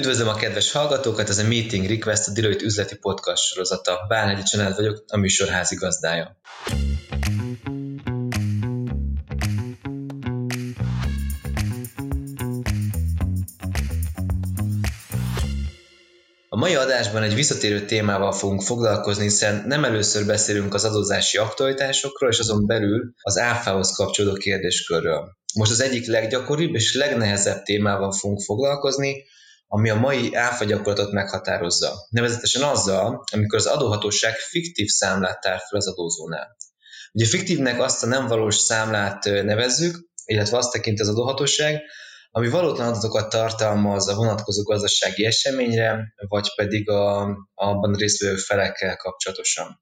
Üdvözlöm a kedves hallgatókat, ez a Meeting Request, a Deloitte üzleti podcast sorozata. Bálnegyi Csanád vagyok, a műsor házigazdája. A mai adásban egy visszatérő témával fogunk foglalkozni, hiszen nem először beszélünk az adózási aktualitásokról, és azon belül az áfához kapcsolódó kérdéskörről. Most az egyik leggyakoribb és legnehezebb témával fogunk foglalkozni, ami a mai áfa meghatározza. Nevezetesen azzal, amikor az adóhatóság fiktív számlát tár fel az adózónál. Ugye fiktívnek azt a nem valós számlát nevezzük, illetve azt tekint az adóhatóság, ami valótlan adatokat tartalmaz a vonatkozó gazdasági eseményre, vagy pedig a, abban résztvevő felekkel kapcsolatosan.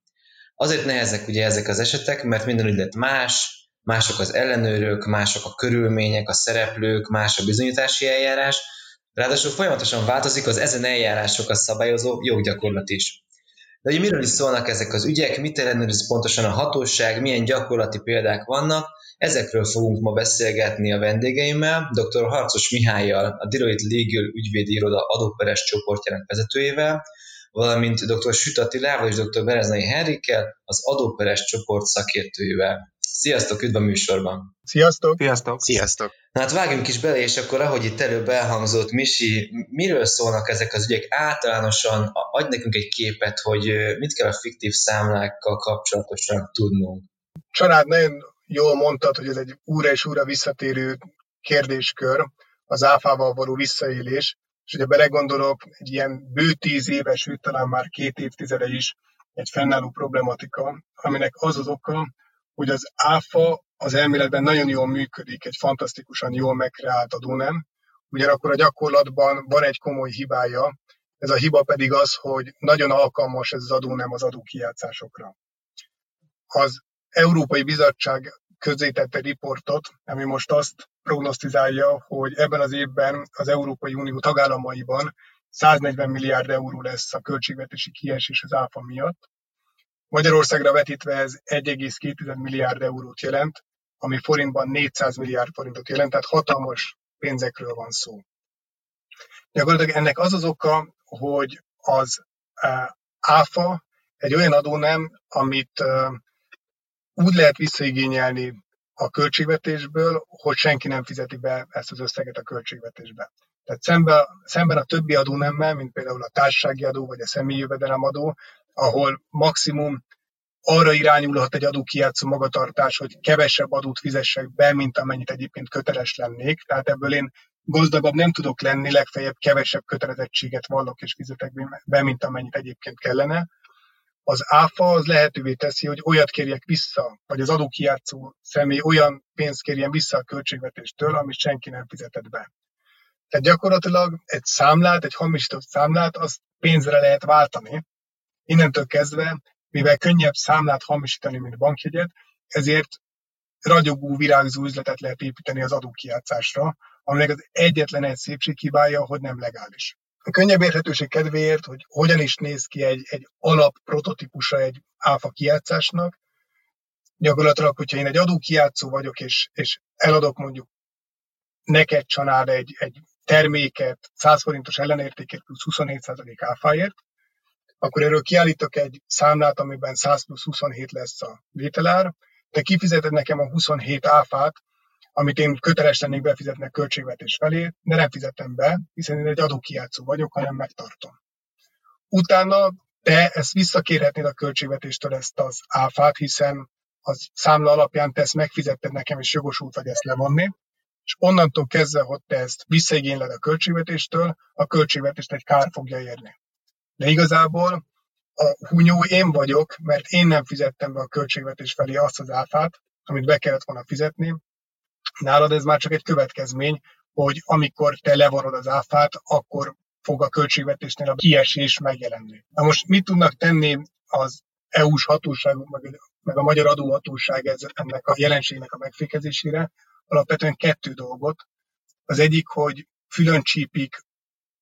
Azért nehezek ugye ezek az esetek, mert minden ügylet más, mások az ellenőrök, mások a körülmények, a szereplők, más a bizonyítási eljárás, ráadásul folyamatosan változik az ezen eljárásokat szabályozó joggyakorlat is. De ugye miről is szólnak ezek az ügyek, mit ellenőriz pontosan a hatóság, milyen gyakorlati példák vannak, ezekről fogunk ma beszélgetni a vendégeimmel, dr. Harcos Mihályjal, a Deloitte Legal ügyvédi iroda adóperes csoportjának vezetőjével, valamint dr. Süt Attilával és dr. Bereznai Henrikkel, az adóperes csoport szakértőjével. Sziasztok, üdv a műsorban! Sziasztok! Sziasztok! Sziasztok! Na hát vágjunk is bele, és akkor ahogy itt előbb elhangzott, Misi, miről szólnak ezek az ügyek? Általánosan adj nekünk egy képet, hogy mit kell a fiktív számlákkal kapcsolatosan tudnunk. Család, nagyon jól mondtad, hogy ez egy újra és újra visszatérő kérdéskör, az áfával való visszaélés, és ugye belegondolok, egy ilyen bő tíz éves, sőt talán már két évtizede is egy fennálló problematika, aminek az az oka, hogy az áfa az elméletben nagyon jól működik, egy fantasztikusan jól megkreált adónem, ugyanakkor a gyakorlatban van egy komoly hibája, ez a hiba pedig az, hogy nagyon alkalmas ez az adónem az adókijátszásokra. Az Európai Bizottság közzétette riportot, ami most azt prognosztizálja, hogy ebben az évben az Európai Unió tagállamaiban 140 milliárd euró lesz a költségvetési kiesés az áfa miatt, Magyarországra vetítve ez 1,2 milliárd eurót jelent, ami forintban 400 milliárd forintot jelent, tehát hatalmas pénzekről van szó. Gyakorlatilag ennek az az oka, hogy az áfa egy olyan adónem, amit úgy lehet visszaigényelni a költségvetésből, hogy senki nem fizeti be ezt az összeget a költségvetésbe. Tehát szemben, szemben a többi adónemmel, mint például a társasági adó vagy a személyi jövedelemadó, ahol maximum arra irányulhat egy adókijátszó magatartás, hogy kevesebb adót fizessek be, mint amennyit egyébként köteles lennék. Tehát ebből én gazdagabb nem tudok lenni, legfeljebb kevesebb kötelezettséget vallok és fizetek be, mint amennyit egyébként kellene. Az áfa az lehetővé teszi, hogy olyat kérjek vissza, vagy az adókijátszó személy olyan pénzt kérjen vissza a költségvetéstől, amit senki nem fizetett be. Tehát gyakorlatilag egy számlát, egy hamisított számlát, azt pénzre lehet váltani. Innentől kezdve, mivel könnyebb számlát hamisítani, mint bankjegyet, ezért ragyogó, virágzó üzletet lehet építeni az adókijátszásra, aminek az egyetlen egy szépséghibája, hogy nem legális. A könnyebb érthetőség kedvéért, hogy hogyan is néz ki egy, egy alap prototípusa egy áfa kijátszásnak, gyakorlatilag, hogyha én egy adókijátszó vagyok, és, és eladok mondjuk neked család egy, egy terméket 100 forintos ellenértékért plusz 27% áfáért, akkor erről kiállítok egy számlát, amiben 100 plusz 27 lesz a vételár, de kifizeted nekem a 27 áfát, amit én köteles lennék befizetni költségvetés felé, de nem fizetem be, hiszen én egy adókijátszó vagyok, hanem megtartom. Utána te ezt visszakérhetnéd a költségvetéstől ezt az áfát, hiszen az számla alapján te ezt megfizetted nekem, és jogosult vagy ezt levonni, és onnantól kezdve, hogy te ezt visszaigényled a költségvetéstől, a költségvetést egy kár fogja érni. De igazából a hunyó én vagyok, mert én nem fizettem be a költségvetés felé azt az áfát, amit be kellett volna fizetni. Nálad ez már csak egy következmény, hogy amikor te levarod az áfát, akkor fog a költségvetésnél a kiesés megjelenni. Na most mit tudnak tenni az EU-s hatóságok, meg, meg a magyar adóhatóság ez, ennek a jelenségnek a megfékezésére? Alapvetően kettő dolgot. Az egyik, hogy fülön csípik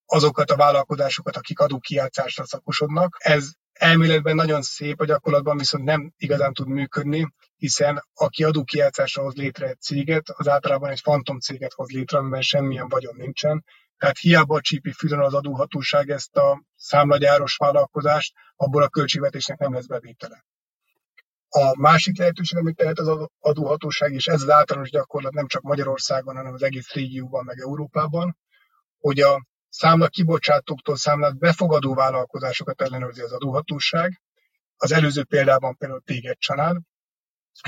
azokat a vállalkozásokat, akik adókijátszásra szakosodnak. Ez elméletben nagyon szép, a gyakorlatban viszont nem igazán tud működni, hiszen aki adókijátszásra hoz létre egy céget, az általában egy fantom céget hoz létre, amiben semmilyen vagyon nincsen, Tehát hiába csípi fülön az adóhatóság ezt a számlagyáros vállalkozást, abból a költségvetésnek nem lesz bevétele. A másik lehetőség, amit tehet az adóhatóság, és ez az általános gyakorlat nem csak Magyarországon, hanem az egész régióban, meg Európában, hogy a számla kibocsátóktól számlát befogadó vállalkozásokat ellenőrzi az adóhatóság. Az előző példában például téged család,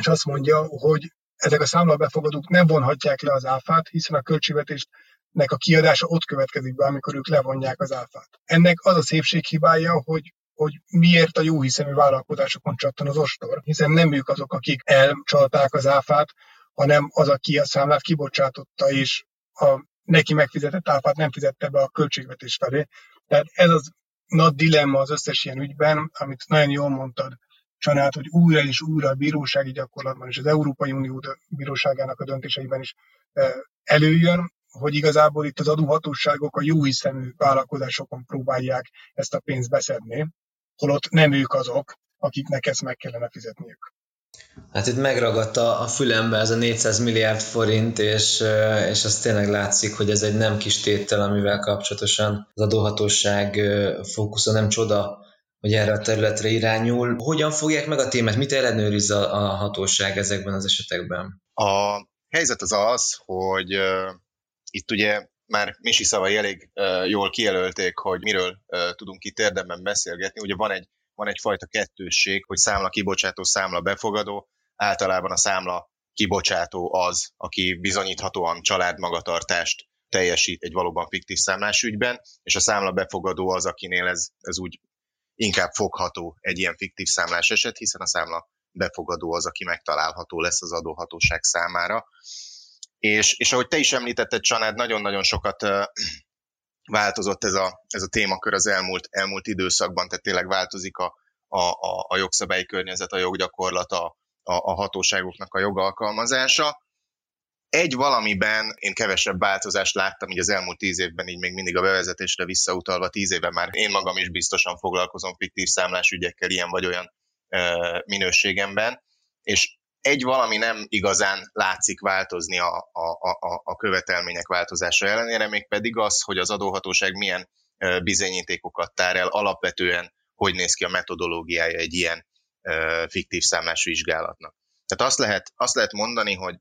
és azt mondja, hogy ezek a számla befogadók nem vonhatják le az áfát, hiszen a költségvetésnek a kiadása ott következik be, amikor ők levonják az áfát. Ennek az a szépség hibája, hogy hogy miért a jó hiszemű vállalkozásokon csattan az ostor, hiszen nem ők azok, akik elcsalták az áfát, hanem az, aki a számlát kibocsátotta, és a neki megfizetett áfát nem fizette be a költségvetés felé. Tehát ez az nagy dilemma az összes ilyen ügyben, amit nagyon jól mondtad, Csanát, hogy újra és újra a bírósági gyakorlatban és az Európai Unió bíróságának a döntéseiben is e, előjön, hogy igazából itt az adóhatóságok a jó hiszemű vállalkozásokon próbálják ezt a pénzt beszedni, holott nem ők azok, akiknek ezt meg kellene fizetniük. Hát itt megragadta a fülembe ez a 400 milliárd forint, és, és az tényleg látszik, hogy ez egy nem kis tétel, amivel kapcsolatosan az adóhatóság fókusza nem csoda, hogy erre a területre irányul. Hogyan fogják meg a témát? Mit ellenőriz a, a hatóság ezekben az esetekben? A helyzet az az, hogy uh, itt ugye már Misi szavai elég uh, jól kijelölték, hogy miről uh, tudunk itt érdemben beszélgetni. Ugye van egy van egyfajta kettősség, hogy számla kibocsátó, számla befogadó. Általában a számla kibocsátó az, aki bizonyíthatóan családmagatartást teljesít egy valóban fiktív számlás ügyben, és a számla befogadó az, akinél ez, ez úgy inkább fogható egy ilyen fiktív számlás eset, hiszen a számla befogadó az, aki megtalálható lesz az adóhatóság számára. És, és ahogy te is említetted, Csanád, nagyon-nagyon sokat változott ez a, ez a témakör az elmúlt, elmúlt időszakban, tehát tényleg változik a, a, a, a jogszabályi környezet, a joggyakorlat, a, a, a hatóságoknak a jogalkalmazása. Egy valamiben én kevesebb változást láttam így az elmúlt tíz évben, így még mindig a bevezetésre visszautalva, tíz éve már én magam is biztosan foglalkozom fiktív számlás ügyekkel ilyen vagy olyan ö, minőségemben, és egy valami nem igazán látszik változni a, a, a, a követelmények változása ellenére, még pedig az, hogy az adóhatóság milyen bizonyítékokat tár el, alapvetően hogy néz ki a metodológiája egy ilyen fiktív számlás vizsgálatnak. Tehát azt lehet, azt lehet mondani, hogy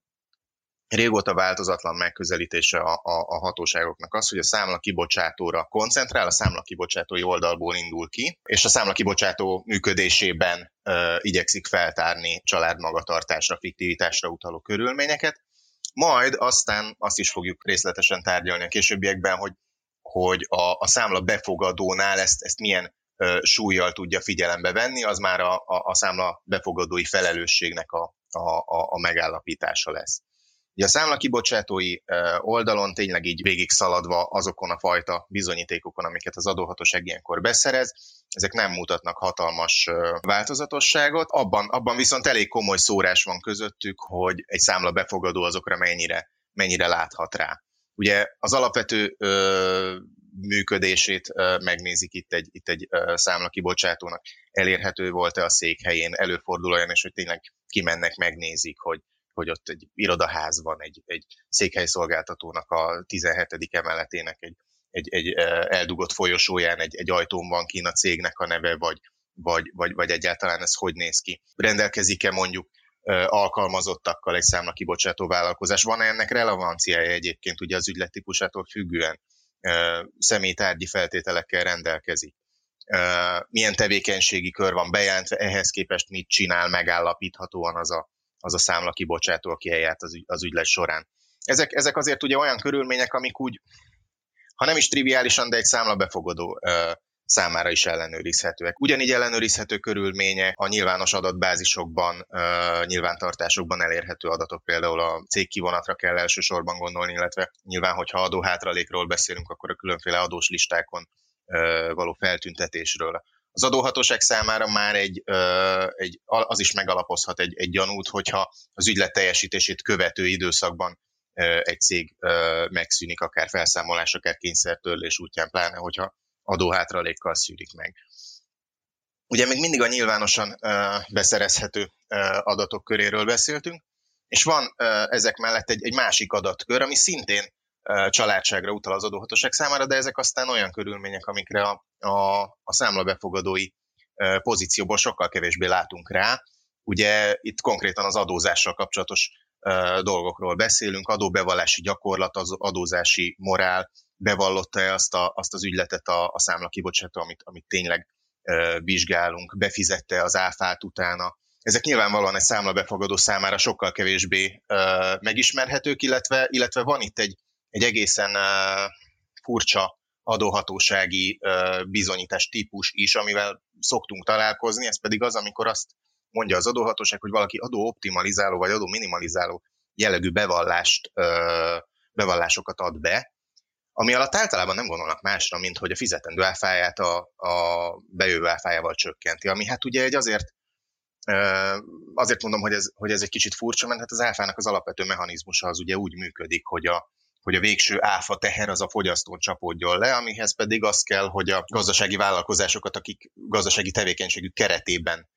régóta változatlan megközelítése a, a, a hatóságoknak az, hogy a számla kibocsátóra koncentrál, a számla kibocsátói oldalból indul ki, és a számla kibocsátó működésében ö, igyekszik feltárni családmagatartásra, fiktivitásra utaló körülményeket, majd aztán azt is fogjuk részletesen tárgyalni a későbbiekben, hogy, hogy a, a számla befogadónál ezt, ezt milyen ö, súlyjal tudja figyelembe venni, az már a, a, a számla befogadói felelősségnek a, a, a, a megállapítása lesz. Ugye a számlakibocsátói oldalon tényleg így végig szaladva azokon a fajta bizonyítékokon, amiket az adóhatóság ilyenkor beszerez, ezek nem mutatnak hatalmas változatosságot. Abban, abban viszont elég komoly szórás van közöttük, hogy egy számla befogadó azokra mennyire, mennyire láthat rá. Ugye az alapvető ö, működését ö, megnézik itt egy, itt egy ö, számlakibocsátónak. Elérhető volt-e a székhelyén, előfordul olyan, és hogy tényleg kimennek, megnézik, hogy hogy ott egy irodaház van, egy, egy székhelyszolgáltatónak a 17. emeletének egy, egy, egy eldugott folyosóján egy, egy ajtón van kín a cégnek a neve, vagy, vagy, vagy, vagy egyáltalán ez hogy néz ki. Rendelkezik-e mondjuk alkalmazottakkal egy számla kibocsátó vállalkozás. Van-e ennek relevanciája egyébként ugye az ügylettípusától függően? Személytárgyi feltételekkel rendelkezik. Milyen tevékenységi kör van bejelentve, ehhez képest mit csinál megállapíthatóan az a, az a számla kibocsátó, aki eljárt az, ügy, az ügylet során. Ezek, ezek azért ugye olyan körülmények, amik úgy, ha nem is triviálisan, de egy számla befogadó ö, számára is ellenőrizhetőek. Ugyanígy ellenőrizhető körülmények a nyilvános adatbázisokban, ö, nyilvántartásokban elérhető adatok, például a cégkivonatra kell elsősorban gondolni, illetve nyilván, hogyha adóhátralékról beszélünk, akkor a különféle adós listákon való feltüntetésről az adóhatóság számára már egy, egy, az is megalapozhat egy, egy gyanút, hogyha az ügylet teljesítését követő időszakban egy cég megszűnik, akár felszámolás, akár kényszertörlés útján, pláne hogyha adóhátralékkal szűrik meg. Ugye még mindig a nyilvánosan beszerezhető adatok köréről beszéltünk, és van ezek mellett egy, egy másik adatkör, ami szintén családságra utal az adóhatóság számára, de ezek aztán olyan körülmények, amikre a, a, a számla befogadói pozícióból sokkal kevésbé látunk rá. Ugye itt konkrétan az adózással kapcsolatos dolgokról beszélünk, adóbevallási gyakorlat, az adózási morál, bevallotta-e azt, a, azt az ügyletet a, a számla kibocsátó, amit, amit tényleg vizsgálunk, befizette az áfát utána. Ezek nyilvánvalóan egy számlabefogadó számára sokkal kevésbé megismerhetők, illetve, illetve van itt egy, egy egészen furcsa adóhatósági bizonyítás típus is, amivel szoktunk találkozni, ez pedig az, amikor azt mondja az adóhatóság, hogy valaki adóoptimalizáló vagy adóminimalizáló jellegű bevallást, bevallásokat ad be, ami alatt általában nem gondolnak másra, mint hogy a fizetendő áfáját a, a bejövő áfájával csökkenti, ami hát ugye egy azért azért mondom, hogy ez, hogy ez egy kicsit furcsa, mert hát az áfának az alapvető mechanizmusa az ugye úgy működik, hogy a, hogy a végső áfa teher az a fogyasztón csapódjon le, amihez pedig az kell, hogy a gazdasági vállalkozásokat, akik gazdasági tevékenységük keretében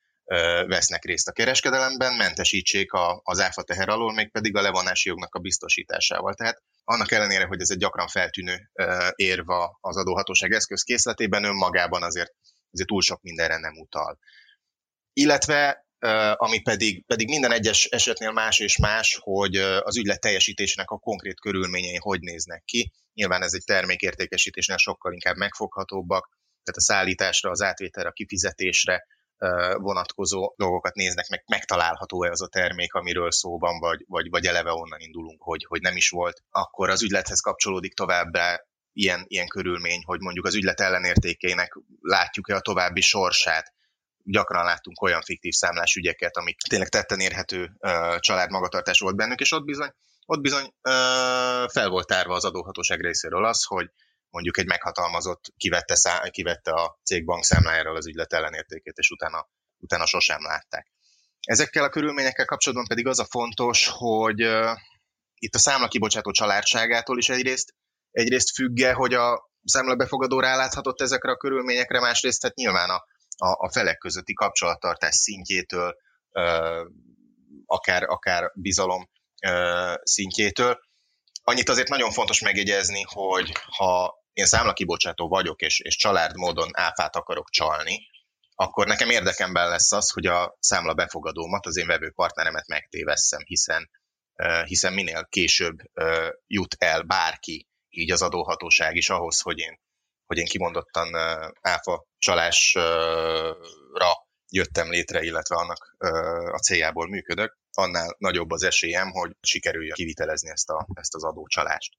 vesznek részt a kereskedelemben, mentesítsék a, az áfa teher alól, még pedig a levonási jognak a biztosításával. Tehát annak ellenére, hogy ez egy gyakran feltűnő érva az adóhatóság eszközkészletében, önmagában azért, azért túl sok mindenre nem utal. Illetve ami pedig, pedig minden egyes esetnél más és más, hogy az ügylet teljesítésének a konkrét körülményei hogy néznek ki. Nyilván ez egy termékértékesítésnél sokkal inkább megfoghatóbbak, tehát a szállításra, az átvételre, a kifizetésre vonatkozó dolgokat néznek meg, megtalálható-e az a termék, amiről szó van, vagy, vagy, vagy eleve onnan indulunk, hogy, hogy nem is volt. Akkor az ügylethez kapcsolódik továbbá ilyen, ilyen körülmény, hogy mondjuk az ügylet ellenértékének látjuk-e a további sorsát, gyakran láttunk olyan fiktív számlás ügyeket, amik tényleg tetten érhető család magatartás volt bennük, és ott bizony, ott bizony fel volt tárva az adóhatóság részéről az, hogy mondjuk egy meghatalmazott kivette, szá, kivette a cég bankszámlájáról az ügylet ellenértékét, és utána, utána sosem látták. Ezekkel a körülményekkel kapcsolatban pedig az a fontos, hogy itt a számla kibocsátó családságától is egyrészt, egyrészt függe, hogy a számla befogadó ráláthatott ezekre a körülményekre, másrészt hát nyilván a, a, a felek közötti kapcsolattartás szintjétől, akár, akár bizalom szintjétől. Annyit azért nagyon fontos megjegyezni, hogy ha én számlakibocsátó vagyok, és, és család módon áfát akarok csalni, akkor nekem érdekemben lesz az, hogy a számla befogadómat, az én vevő partneremet megtévesszem, hiszen, hiszen minél később jut el bárki, így az adóhatóság is ahhoz, hogy én, hogy én kimondottan áfa csalásra jöttem létre, illetve annak a céljából működök, annál nagyobb az esélyem, hogy sikerüljön kivitelezni ezt, a, ezt az adócsalást.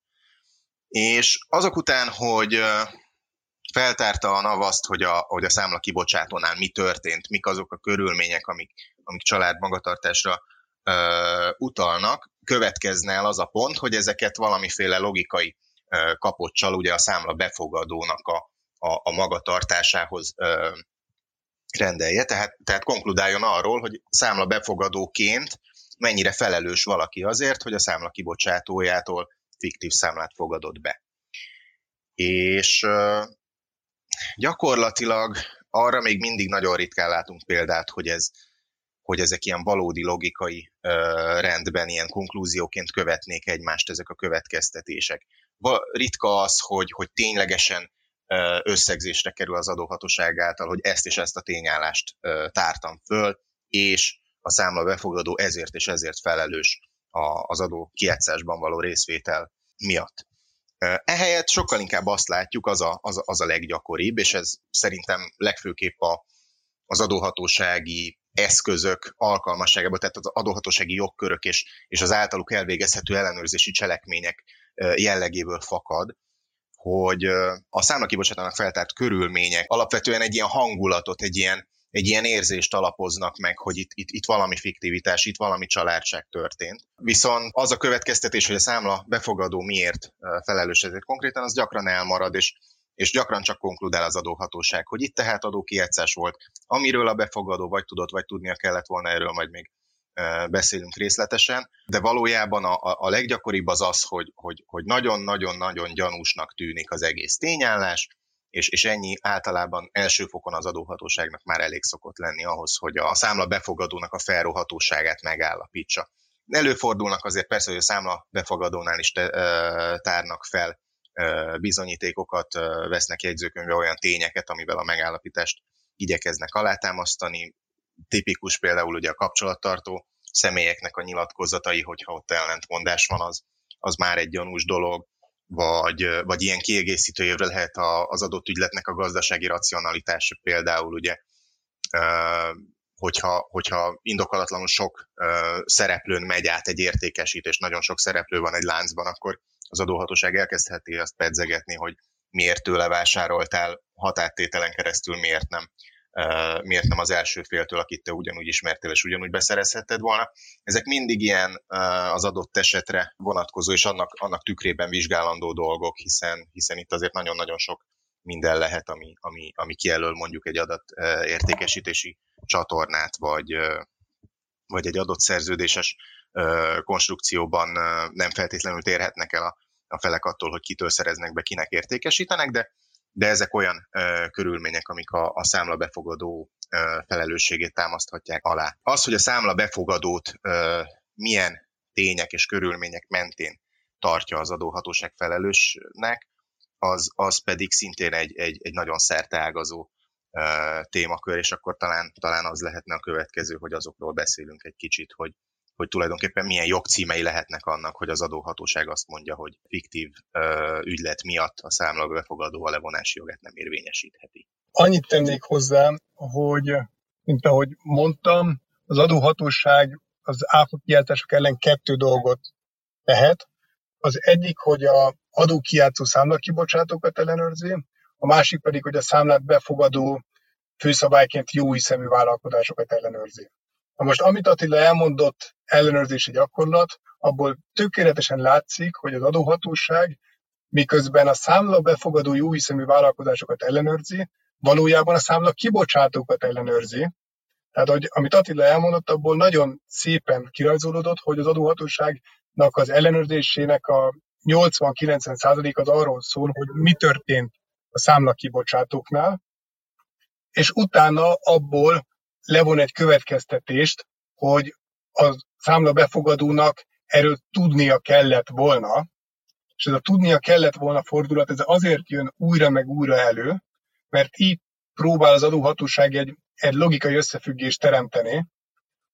És azok után, hogy feltárta a NAV azt, hogy a, hogy a számla kibocsátónál mi történt, mik azok a körülmények, amik, amik család magatartásra ö, utalnak, következne el az a pont, hogy ezeket valamiféle logikai ö, kapocsal ugye a számla befogadónak a, a, a magatartásához ö, rendelje, tehát, tehát konkludáljon arról, hogy számla befogadóként mennyire felelős valaki azért, hogy a számla kibocsátójától fiktív számlát fogadott be. És gyakorlatilag arra még mindig nagyon ritkán látunk példát, hogy ez, hogy ezek ilyen valódi logikai rendben, ilyen konklúzióként követnék egymást ezek a következtetések. Ritka az, hogy, hogy ténylegesen összegzésre kerül az adóhatóság által, hogy ezt és ezt a tényállást tártam föl, és a számla befogadó ezért és ezért felelős az adó kijátszásban való részvétel miatt. Ehelyett sokkal inkább azt látjuk, az a, az, az a leggyakoribb, és ez szerintem legfőképp a, az adóhatósági eszközök alkalmasságából, tehát az adóhatósági jogkörök és, és az általuk elvégezhető ellenőrzési cselekmények jellegéből fakad, hogy a számlakibocsátának feltárt körülmények alapvetően egy ilyen hangulatot, egy ilyen egy ilyen érzést alapoznak meg, hogy itt, itt, itt valami fiktivitás, itt valami családság történt. Viszont az a következtetés, hogy a számla befogadó miért felelős ezért konkrétan, az gyakran elmarad, és, és gyakran csak konkludál az adóhatóság, hogy itt tehát adókijátszás volt, amiről a befogadó vagy tudott, vagy tudnia kellett volna, erről majd még beszélünk részletesen, de valójában a, a leggyakoribb az az, hogy, hogy, hogy nagyon-nagyon-nagyon gyanúsnak tűnik az egész tényállás, és, és ennyi általában első fokon az adóhatóságnak már elég szokott lenni ahhoz, hogy a számla befogadónak a felróhatóságát megállapítsa. Előfordulnak azért persze, hogy a számla befogadónál is te, tárnak fel bizonyítékokat, vesznek jegyzőkönyvbe olyan tényeket, amivel a megállapítást igyekeznek alátámasztani. Tipikus például ugye a kapcsolattartó személyeknek a nyilatkozatai, hogyha ott ellentmondás van, az, az már egy gyanús dolog, vagy, vagy ilyen kiegészítőjévre lehet az adott ügyletnek a gazdasági racionalitása például, ugye, hogyha, hogyha indokolatlanul sok szereplőn megy át egy értékesítés, nagyon sok szereplő van egy láncban, akkor az adóhatóság elkezdheti azt pedzegetni, hogy miért tőle vásároltál határtételen keresztül, miért nem miért nem az első féltől, akit te ugyanúgy ismertél, és ugyanúgy beszerezhetted volna. Ezek mindig ilyen az adott esetre vonatkozó, és annak, annak tükrében vizsgálandó dolgok, hiszen, hiszen itt azért nagyon-nagyon sok minden lehet, ami, ami, ami kijelöl mondjuk egy adat értékesítési csatornát, vagy, vagy egy adott szerződéses konstrukcióban nem feltétlenül térhetnek el a, a felek attól, hogy kitől szereznek be, kinek értékesítenek, de de ezek olyan ö, körülmények, amik a, a számla befogadó ö, felelősségét támaszthatják alá. Az, hogy a számla befogadót ö, milyen tények és körülmények mentén tartja az adóhatóság felelősnek, az, az pedig szintén egy, egy, egy nagyon szerteágazó témakör, és akkor talán, talán az lehetne a következő, hogy azokról beszélünk egy kicsit, hogy, hogy tulajdonképpen milyen jogcímei lehetnek annak, hogy az adóhatóság azt mondja, hogy fiktív ö, ügylet miatt a számla befogadó a levonási jogát nem érvényesítheti. Annyit tennék hozzá, hogy, mint ahogy mondtam, az adóhatóság az áfa ellen kettő dolgot tehet. Az egyik, hogy a adókiátszó számlakibocsátókat ellenőrzi, a másik pedig, hogy a számlát befogadó főszabályként jó hiszemű vállalkozásokat ellenőrzi. Na most, amit Attila elmondott ellenőrzési gyakorlat, abból tökéletesen látszik, hogy az adóhatóság miközben a számla befogadó jóhiszemű vállalkozásokat ellenőrzi, valójában a számla kibocsátókat ellenőrzi. Tehát, hogy, amit Attila elmondott, abból nagyon szépen kirajzolódott, hogy az adóhatóságnak az ellenőrzésének a 80-90% az arról szól, hogy mi történt a számla kibocsátóknál, és utána abból levon egy következtetést, hogy a számla befogadónak erről tudnia kellett volna, és ez a tudnia kellett volna fordulat, ez azért jön újra meg újra elő, mert így próbál az adóhatóság egy, egy logikai összefüggést teremteni,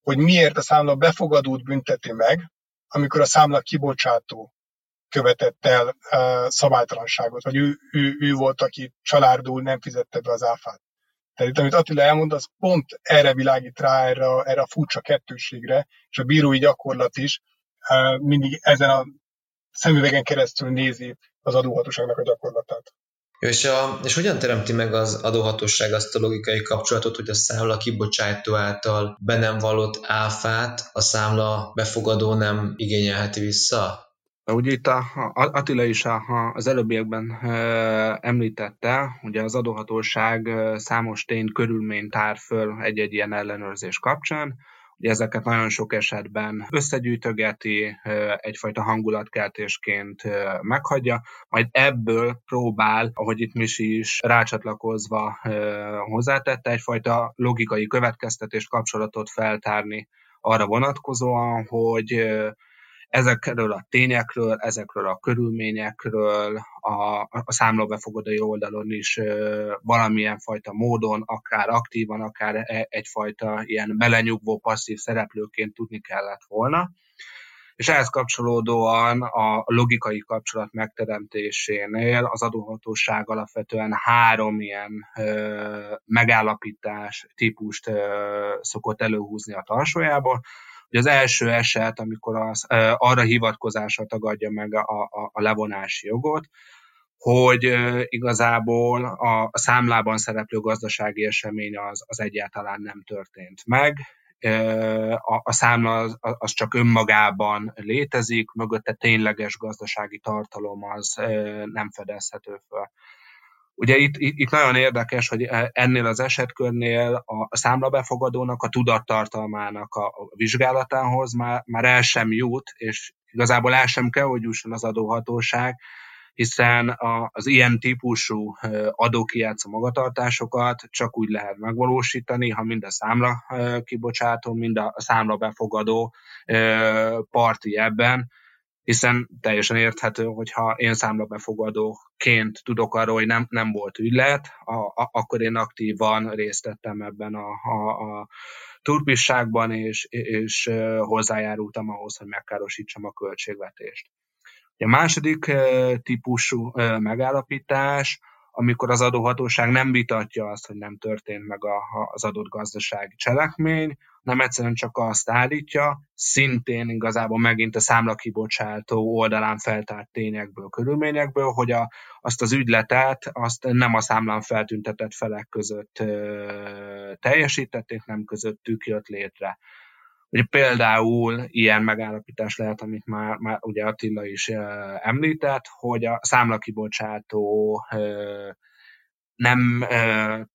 hogy miért a számla befogadót bünteti meg, amikor a számla kibocsátó követett el uh, szabálytalanságot, vagy ő, ő, ő volt, aki csalárdul nem fizette be az áfát. Tehát amit Attila elmond, az pont erre világít rá, erre, erre a furcsa kettőségre, és a bírói gyakorlat is mindig ezen a szemüvegen keresztül nézi az adóhatóságnak a gyakorlatát. És, a, és hogyan teremti meg az adóhatóság azt a logikai kapcsolatot, hogy a számla kibocsátó által be nem vallott áfát a számla befogadó nem igényelheti vissza? Ugye itt a, Attila is a, az előbbiekben említette, ugye az adóhatóság számos tény körülményt tár föl egy-egy ilyen ellenőrzés kapcsán, Ugye ezeket nagyon sok esetben összegyűjtögeti, egyfajta hangulatkeltésként meghagyja, majd ebből próbál, ahogy itt Misi is rácsatlakozva hozzátette, egyfajta logikai következtetés kapcsolatot feltárni arra vonatkozóan, hogy ezekről a tényekről, ezekről a körülményekről a, a számlabefogadói oldalon is valamilyen fajta módon, akár aktívan, akár e, egyfajta ilyen belenyugvó passzív szereplőként tudni kellett volna. És ehhez kapcsolódóan a logikai kapcsolat megteremtésénél az adóhatóság alapvetően három ilyen ö, megállapítás típust ö, szokott előhúzni a tarsójából. Ugye az első eset, amikor az, arra hivatkozásra tagadja meg a, a, a levonási jogot, hogy igazából a, a számlában szereplő gazdasági esemény az, az egyáltalán nem történt meg, a, a számla az, az csak önmagában létezik, mögötte tényleges gazdasági tartalom az nem fedezhető föl. Ugye itt, itt, nagyon érdekes, hogy e, ennél az esetkörnél a számlabefogadónak a tudattartalmának a, a vizsgálatához már, már el sem jut, és igazából el sem kell, hogy jusson az adóhatóság, hiszen az ilyen típusú adókijátszó magatartásokat csak úgy lehet megvalósítani, ha mind a számla kibocsátó, mind a számla befogadó parti ebben, hiszen teljesen érthető, hogyha én számlabefogadóként tudok arról, hogy nem, nem volt ügylet, a, a, akkor én aktívan részt vettem ebben a, a, a turpisságban, és, és hozzájárultam ahhoz, hogy megkárosítsam a költségvetést. A második típusú megállapítás, amikor az adóhatóság nem vitatja azt, hogy nem történt meg a, az adott gazdasági cselekmény, nem egyszerűen csak azt állítja, szintén igazából megint a számlakibocsátó oldalán feltárt tényekből, körülményekből, hogy a, azt az ügyletet azt nem a számlán feltüntetett felek között ö, teljesítették, nem közöttük jött létre. Ugye például ilyen megállapítás lehet, amit már, már ugye Attila is említett, hogy a számlakibocsátó nem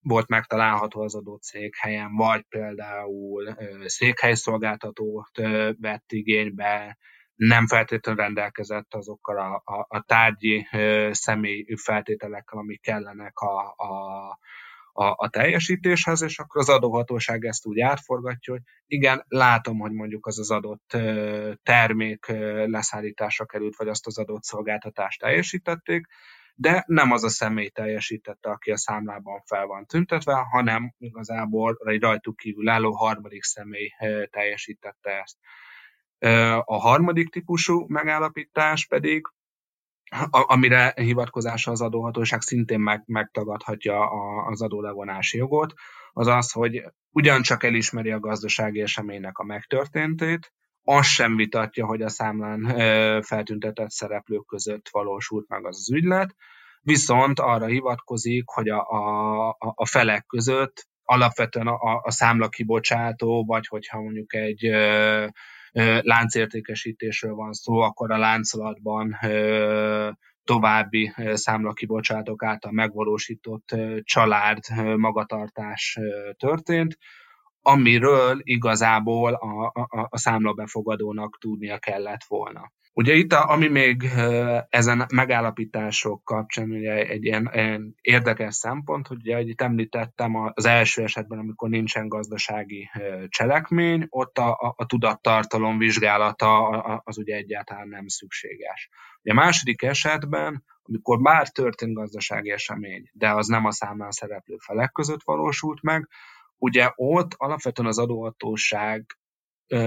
volt megtalálható az adott székhelyen, vagy például székhelyszolgáltatót vett igénybe, nem feltétlenül rendelkezett azokkal a, a, a tárgyi személy feltételekkel, amik kellenek a, a, a, a teljesítéshez, és akkor az adóhatóság ezt úgy átforgatja, hogy igen, látom, hogy mondjuk az az adott termék leszállításra került, vagy azt az adott szolgáltatást teljesítették, de nem az a személy teljesítette, aki a számlában fel van tüntetve, hanem igazából egy rajtuk kívül álló harmadik személy teljesítette ezt. A harmadik típusú megállapítás pedig amire hivatkozása az adóhatóság szintén meg, megtagadhatja az adólevonási jogot, az az, hogy ugyancsak elismeri a gazdasági eseménynek a megtörténtét, azt sem vitatja, hogy a számlán feltüntetett szereplők között valósult meg az, az ügylet, viszont arra hivatkozik, hogy a, a, a felek között alapvetően a, a számla kibocsátó, vagy hogyha mondjuk egy láncértékesítésről van szó, akkor a láncolatban további számlakibocsátók által megvalósított család magatartás történt, amiről igazából a, a, a számlabefogadónak tudnia kellett volna. Ugye itt, a, ami még ezen megállapítások kapcsán ugye egy ilyen, ilyen érdekes szempont, hogy ugye, itt említettem az első esetben, amikor nincsen gazdasági cselekmény, ott a, a, a tudattartalom vizsgálata az ugye egyáltalán nem szükséges. Ugye a második esetben, amikor már történt gazdasági esemény, de az nem a számlán szereplő felek között valósult meg, ugye ott alapvetően az adóhatóság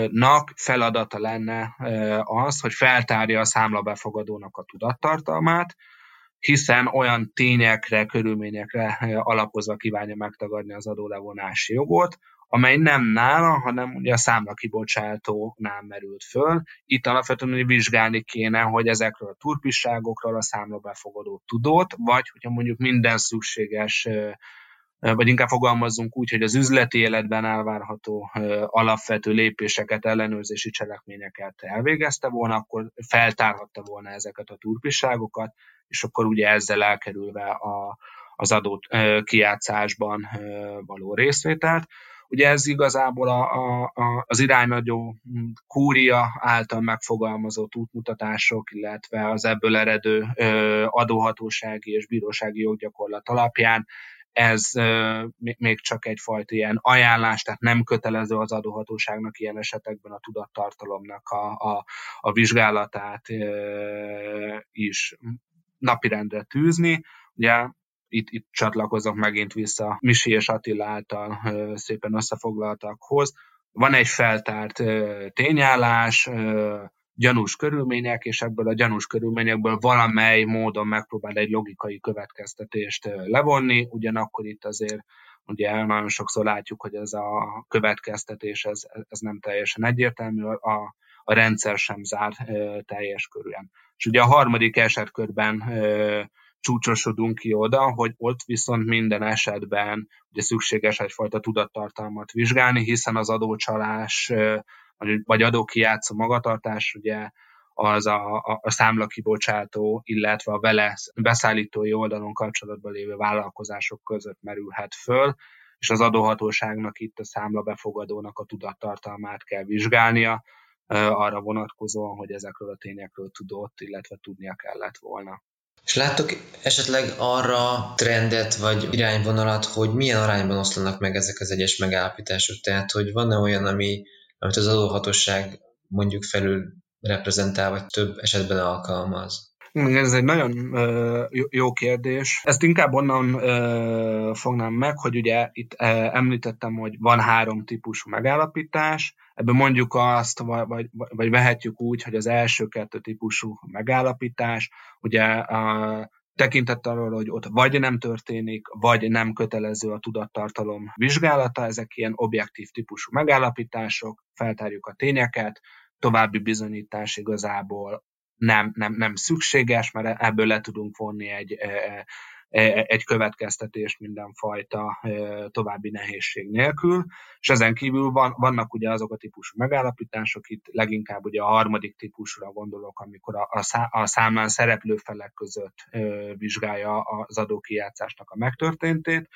nak feladata lenne az, hogy feltárja a számlabefogadónak a tudattartalmát, hiszen olyan tényekre, körülményekre alapozva kívánja megtagadni az adólevonási jogot, amely nem nála, hanem ugye a számlakibocsátónál merült föl. Itt alapvetően vizsgálni kéne, hogy ezekről a turpisságokról a számlabefogadó tudott, vagy hogyha mondjuk minden szükséges vagy inkább fogalmazzunk úgy, hogy az üzleti életben elvárható alapvető lépéseket, ellenőrzési cselekményeket elvégezte volna, akkor feltárhatta volna ezeket a turpiságokat, és akkor ugye ezzel elkerülve a, az adott kijátszásban való részvételt. Ugye ez igazából a, a, a, az irányadó kúria által megfogalmazott útmutatások, illetve az ebből eredő adóhatósági és bírósági joggyakorlat alapján ez még csak egyfajta ilyen ajánlás, tehát nem kötelező az adóhatóságnak ilyen esetekben a tudattartalomnak a, a, a vizsgálatát is napirendre tűzni. Ugye itt, itt csatlakozok megint vissza Misi és Attila által szépen összefoglaltakhoz. Van egy feltárt tényállás, gyanús körülmények, és ebből a gyanús körülményekből valamely módon megpróbál egy logikai következtetést levonni, ugyanakkor itt azért ugye nagyon sokszor látjuk, hogy ez a következtetés ez, ez nem teljesen egyértelmű, a, a rendszer sem zár e, teljes körülön. És ugye a harmadik esetkörben e, csúcsosodunk ki oda, hogy ott viszont minden esetben ugye szükséges egyfajta tudattartalmat vizsgálni, hiszen az adócsalás vagy adókijátszó magatartás, ugye az a, a, a számlakibocsátó, illetve a vele beszállítói oldalon kapcsolatban lévő vállalkozások között merülhet föl, és az adóhatóságnak itt a számlabefogadónak a tudattartalmát kell vizsgálnia, arra vonatkozóan, hogy ezekről a tényekről tudott, illetve tudnia kellett volna. És láttok esetleg arra trendet vagy irányvonalat, hogy milyen arányban oszlanak meg ezek az egyes megállapítások? Tehát, hogy van-e olyan, ami, amit az adóhatóság mondjuk felül reprezentál, vagy több esetben alkalmaz? Ez egy nagyon jó kérdés. Ezt inkább onnan fognám meg, hogy ugye itt említettem, hogy van három típusú megállapítás, ebből mondjuk azt, vagy, vagy vehetjük úgy, hogy az első kettő típusú megállapítás, ugye a tekintettel arról, hogy ott vagy nem történik, vagy nem kötelező a tudattartalom vizsgálata, ezek ilyen objektív típusú megállapítások, feltárjuk a tényeket, további bizonyítás igazából nem, nem, nem szükséges, mert ebből le tudunk vonni egy, e, e, egy következtetést mindenfajta további nehézség nélkül, és ezen kívül van, vannak ugye azok a típusú megállapítások, itt leginkább ugye a harmadik típusra gondolok, amikor a, a számlán szereplő felek között vizsgálja az adókijátszásnak a megtörténtét,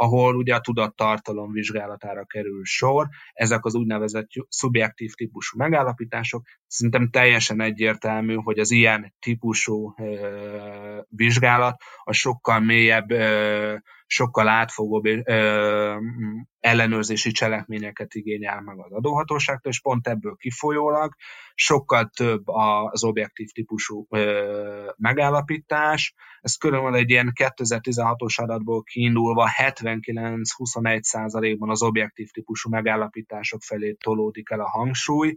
ahol ugye a tudattartalom vizsgálatára kerül sor. Ezek az úgynevezett szubjektív típusú megállapítások. Szerintem teljesen egyértelmű, hogy az ilyen típusú vizsgálat a sokkal mélyebb sokkal átfogóbb ö, ellenőrzési cselekményeket igényel meg az adóhatóságtól, és pont ebből kifolyólag sokkal több az objektív típusú ö, megállapítás. Ez körülbelül egy ilyen 2016-os adatból kiindulva 79-21 százalékban az objektív típusú megállapítások felé tolódik el a hangsúly,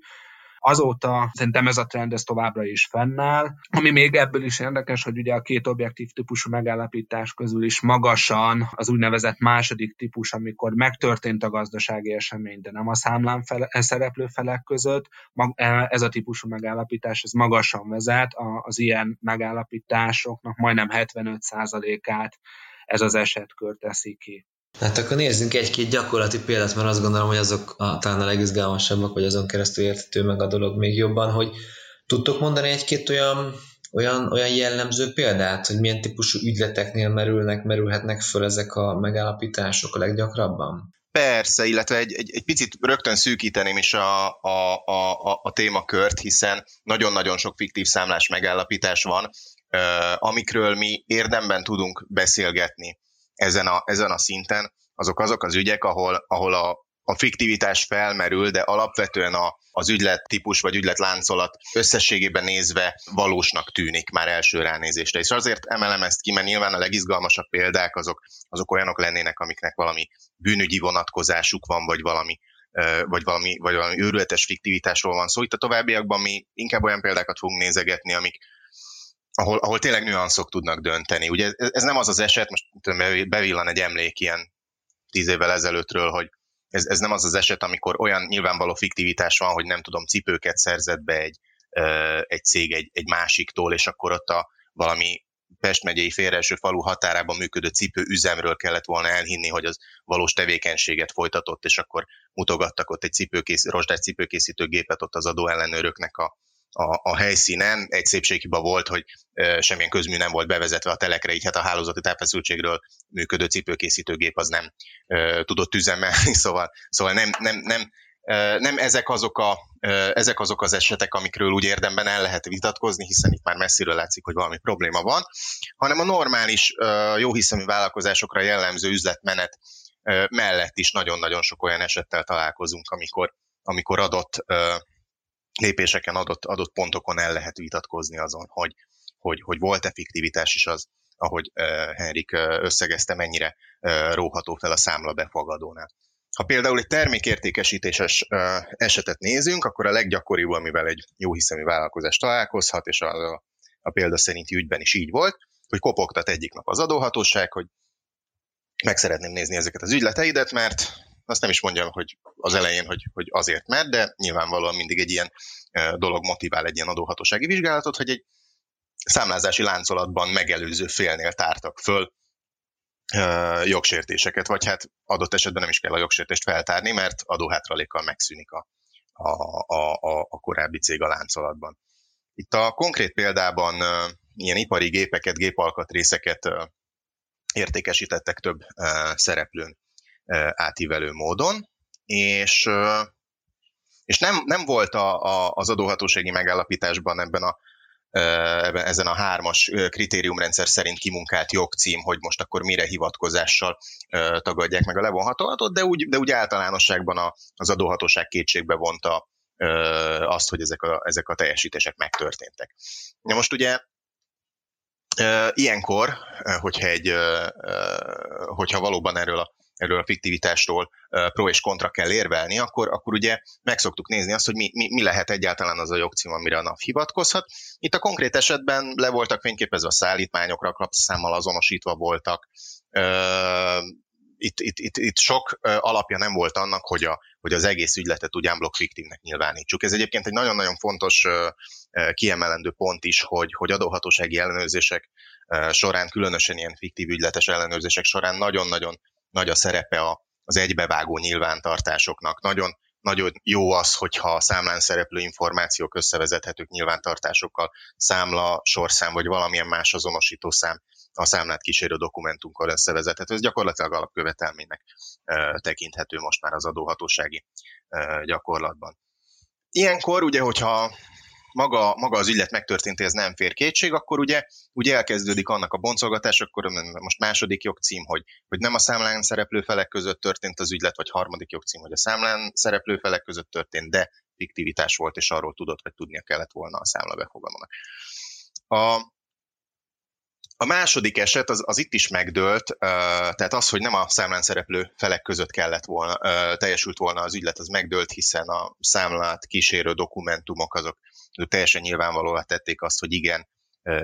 Azóta szerintem ez a trend ez továbbra is fennáll. Ami még ebből is érdekes, hogy ugye a két objektív típusú megállapítás közül is magasan az úgynevezett második típus, amikor megtörtént a gazdasági esemény, de nem a számlán fele, szereplő felek között, e, ez a típusú megállapítás ez magasan vezet, az ilyen megállapításoknak majdnem 75%-át ez az esetkör teszi ki. Hát akkor nézzünk egy-két gyakorlati példát, mert azt gondolom, hogy azok a, talán a legizgalmasabbak, vagy azon keresztül érthető meg a dolog még jobban, hogy tudtok mondani egy-két olyan, olyan, olyan jellemző példát, hogy milyen típusú ügyleteknél merülnek, merülhetnek föl ezek a megállapítások a leggyakrabban? Persze, illetve egy, egy, egy picit rögtön szűkíteném is a, a, a, a témakört, hiszen nagyon-nagyon sok fiktív számlás megállapítás van, amikről mi érdemben tudunk beszélgetni ezen a, ezen a szinten, azok azok az ügyek, ahol, ahol a, a fiktivitás felmerül, de alapvetően a, az ügylet típus vagy ügyletláncolat összességében nézve valósnak tűnik már első ránézésre. És azért emelem ezt ki, mert nyilván a legizgalmasabb példák azok, azok olyanok lennének, amiknek valami bűnügyi vonatkozásuk van, vagy valami vagy valami, vagy valami őrületes fiktivitásról van szó. Itt a továbbiakban mi inkább olyan példákat fogunk nézegetni, amik, ahol, ahol tényleg nüanszok tudnak dönteni. Ugye ez, ez nem az az eset, most bevillan egy emlék ilyen tíz évvel ezelőttről, hogy ez, ez nem az az eset, amikor olyan nyilvánvaló fiktivitás van, hogy nem tudom, cipőket szerzett be egy, egy cég egy, egy másiktól, és akkor ott a valami Pest megyei félreeső falu határában működő cipőüzemről kellett volna elhinni, hogy az valós tevékenységet folytatott, és akkor mutogattak ott egy cipőkész, rozsdás cipőkészítő gépet ott az adóellenőröknek a, a, a helyszínen. Egy szépséghiba volt, hogy semmilyen közmű nem volt bevezetve a telekre, így hát a hálózati tápfeszültségről működő cipőkészítőgép az nem tudott üzemelni, szóval, szóval nem, nem, nem, nem ezek azok, a, ezek azok az esetek, amikről úgy érdemben el lehet vitatkozni, hiszen itt már messziről látszik, hogy valami probléma van, hanem a normális, jóhiszemű vállalkozásokra jellemző üzletmenet mellett is nagyon-nagyon sok olyan esettel találkozunk, amikor, amikor adott lépéseken, adott, adott pontokon el lehet vitatkozni azon, hogy, hogy, hogy volt effektivitás is az, ahogy Henrik összegezte, mennyire róható fel a számla befogadónál. Ha például egy termékértékesítéses esetet nézünk, akkor a leggyakoribb, amivel egy jó hiszemű vállalkozás találkozhat, és a, a, a példa szerinti ügyben is így volt, hogy kopogtat egyik nap az adóhatóság, hogy meg szeretném nézni ezeket az ügyleteidet, mert azt nem is mondjam, hogy az elején, hogy, hogy azért mert, de nyilvánvalóan mindig egy ilyen dolog motivál egy ilyen adóhatósági vizsgálatot, hogy egy számlázási láncolatban megelőző félnél tártak föl jogsértéseket, vagy hát adott esetben nem is kell a jogsértést feltárni, mert adóhátralékkal megszűnik a, a, a, a, korábbi cég a láncolatban. Itt a konkrét példában ilyen ipari gépeket, gépalkatrészeket értékesítettek több szereplőn átívelő módon, és, és nem, nem volt a, a, az adóhatósági megállapításban ebben a ezen a hármas kritériumrendszer szerint kimunkált jogcím, hogy most akkor mire hivatkozással tagadják meg a levonhatóatot, de úgy, de úgy általánosságban az adóhatóság kétségbe vonta azt, hogy ezek a, ezek a teljesítések megtörténtek. Na most ugye ilyenkor, hogyha, egy, hogyha valóban erről a erről a fiktivitásról pro és kontra kell érvelni, akkor, akkor ugye meg szoktuk nézni azt, hogy mi, mi, mi lehet egyáltalán az a jogcím, amire a NAV hivatkozhat. Itt a konkrét esetben le voltak fényképezve a szállítmányokra, klapszámmal azonosítva voltak. Itt, itt, itt, itt sok alapja nem volt annak, hogy, a, hogy az egész ügyletet úgy unblock fiktívnek nyilvánítsuk. Ez egyébként egy nagyon-nagyon fontos kiemelendő pont is, hogy, hogy adóhatósági ellenőrzések során, különösen ilyen fiktív ügyletes ellenőrzések során nagyon-nagyon nagy a szerepe a, az egybevágó nyilvántartásoknak. Nagyon, nagyon jó az, hogyha a számlán szereplő információk összevezethetők nyilvántartásokkal, számla, sorszám vagy valamilyen más azonosító szám a számlát kísérő dokumentumkkal összevezethető. Ez gyakorlatilag alapkövetelménynek tekinthető most már az adóhatósági gyakorlatban. Ilyenkor ugye, hogyha maga, maga az ügylet megtörtént, ez nem fér kétség, akkor ugye, ugye elkezdődik annak a boncolgatás, akkor most második jogcím, hogy, hogy nem a számlán szereplő felek között történt az ügylet, vagy harmadik jogcím, hogy a számlán szereplő felek között történt, de fiktivitás volt, és arról tudott, vagy tudnia kellett volna a számla befogadónak. A, a második eset az, az itt is megdőlt, tehát az, hogy nem a számlán szereplő felek között kellett volna, teljesült volna az ügylet, az megdőlt, hiszen a számlát kísérő dokumentumok azok teljesen nyilvánvalóvá tették azt, hogy igen,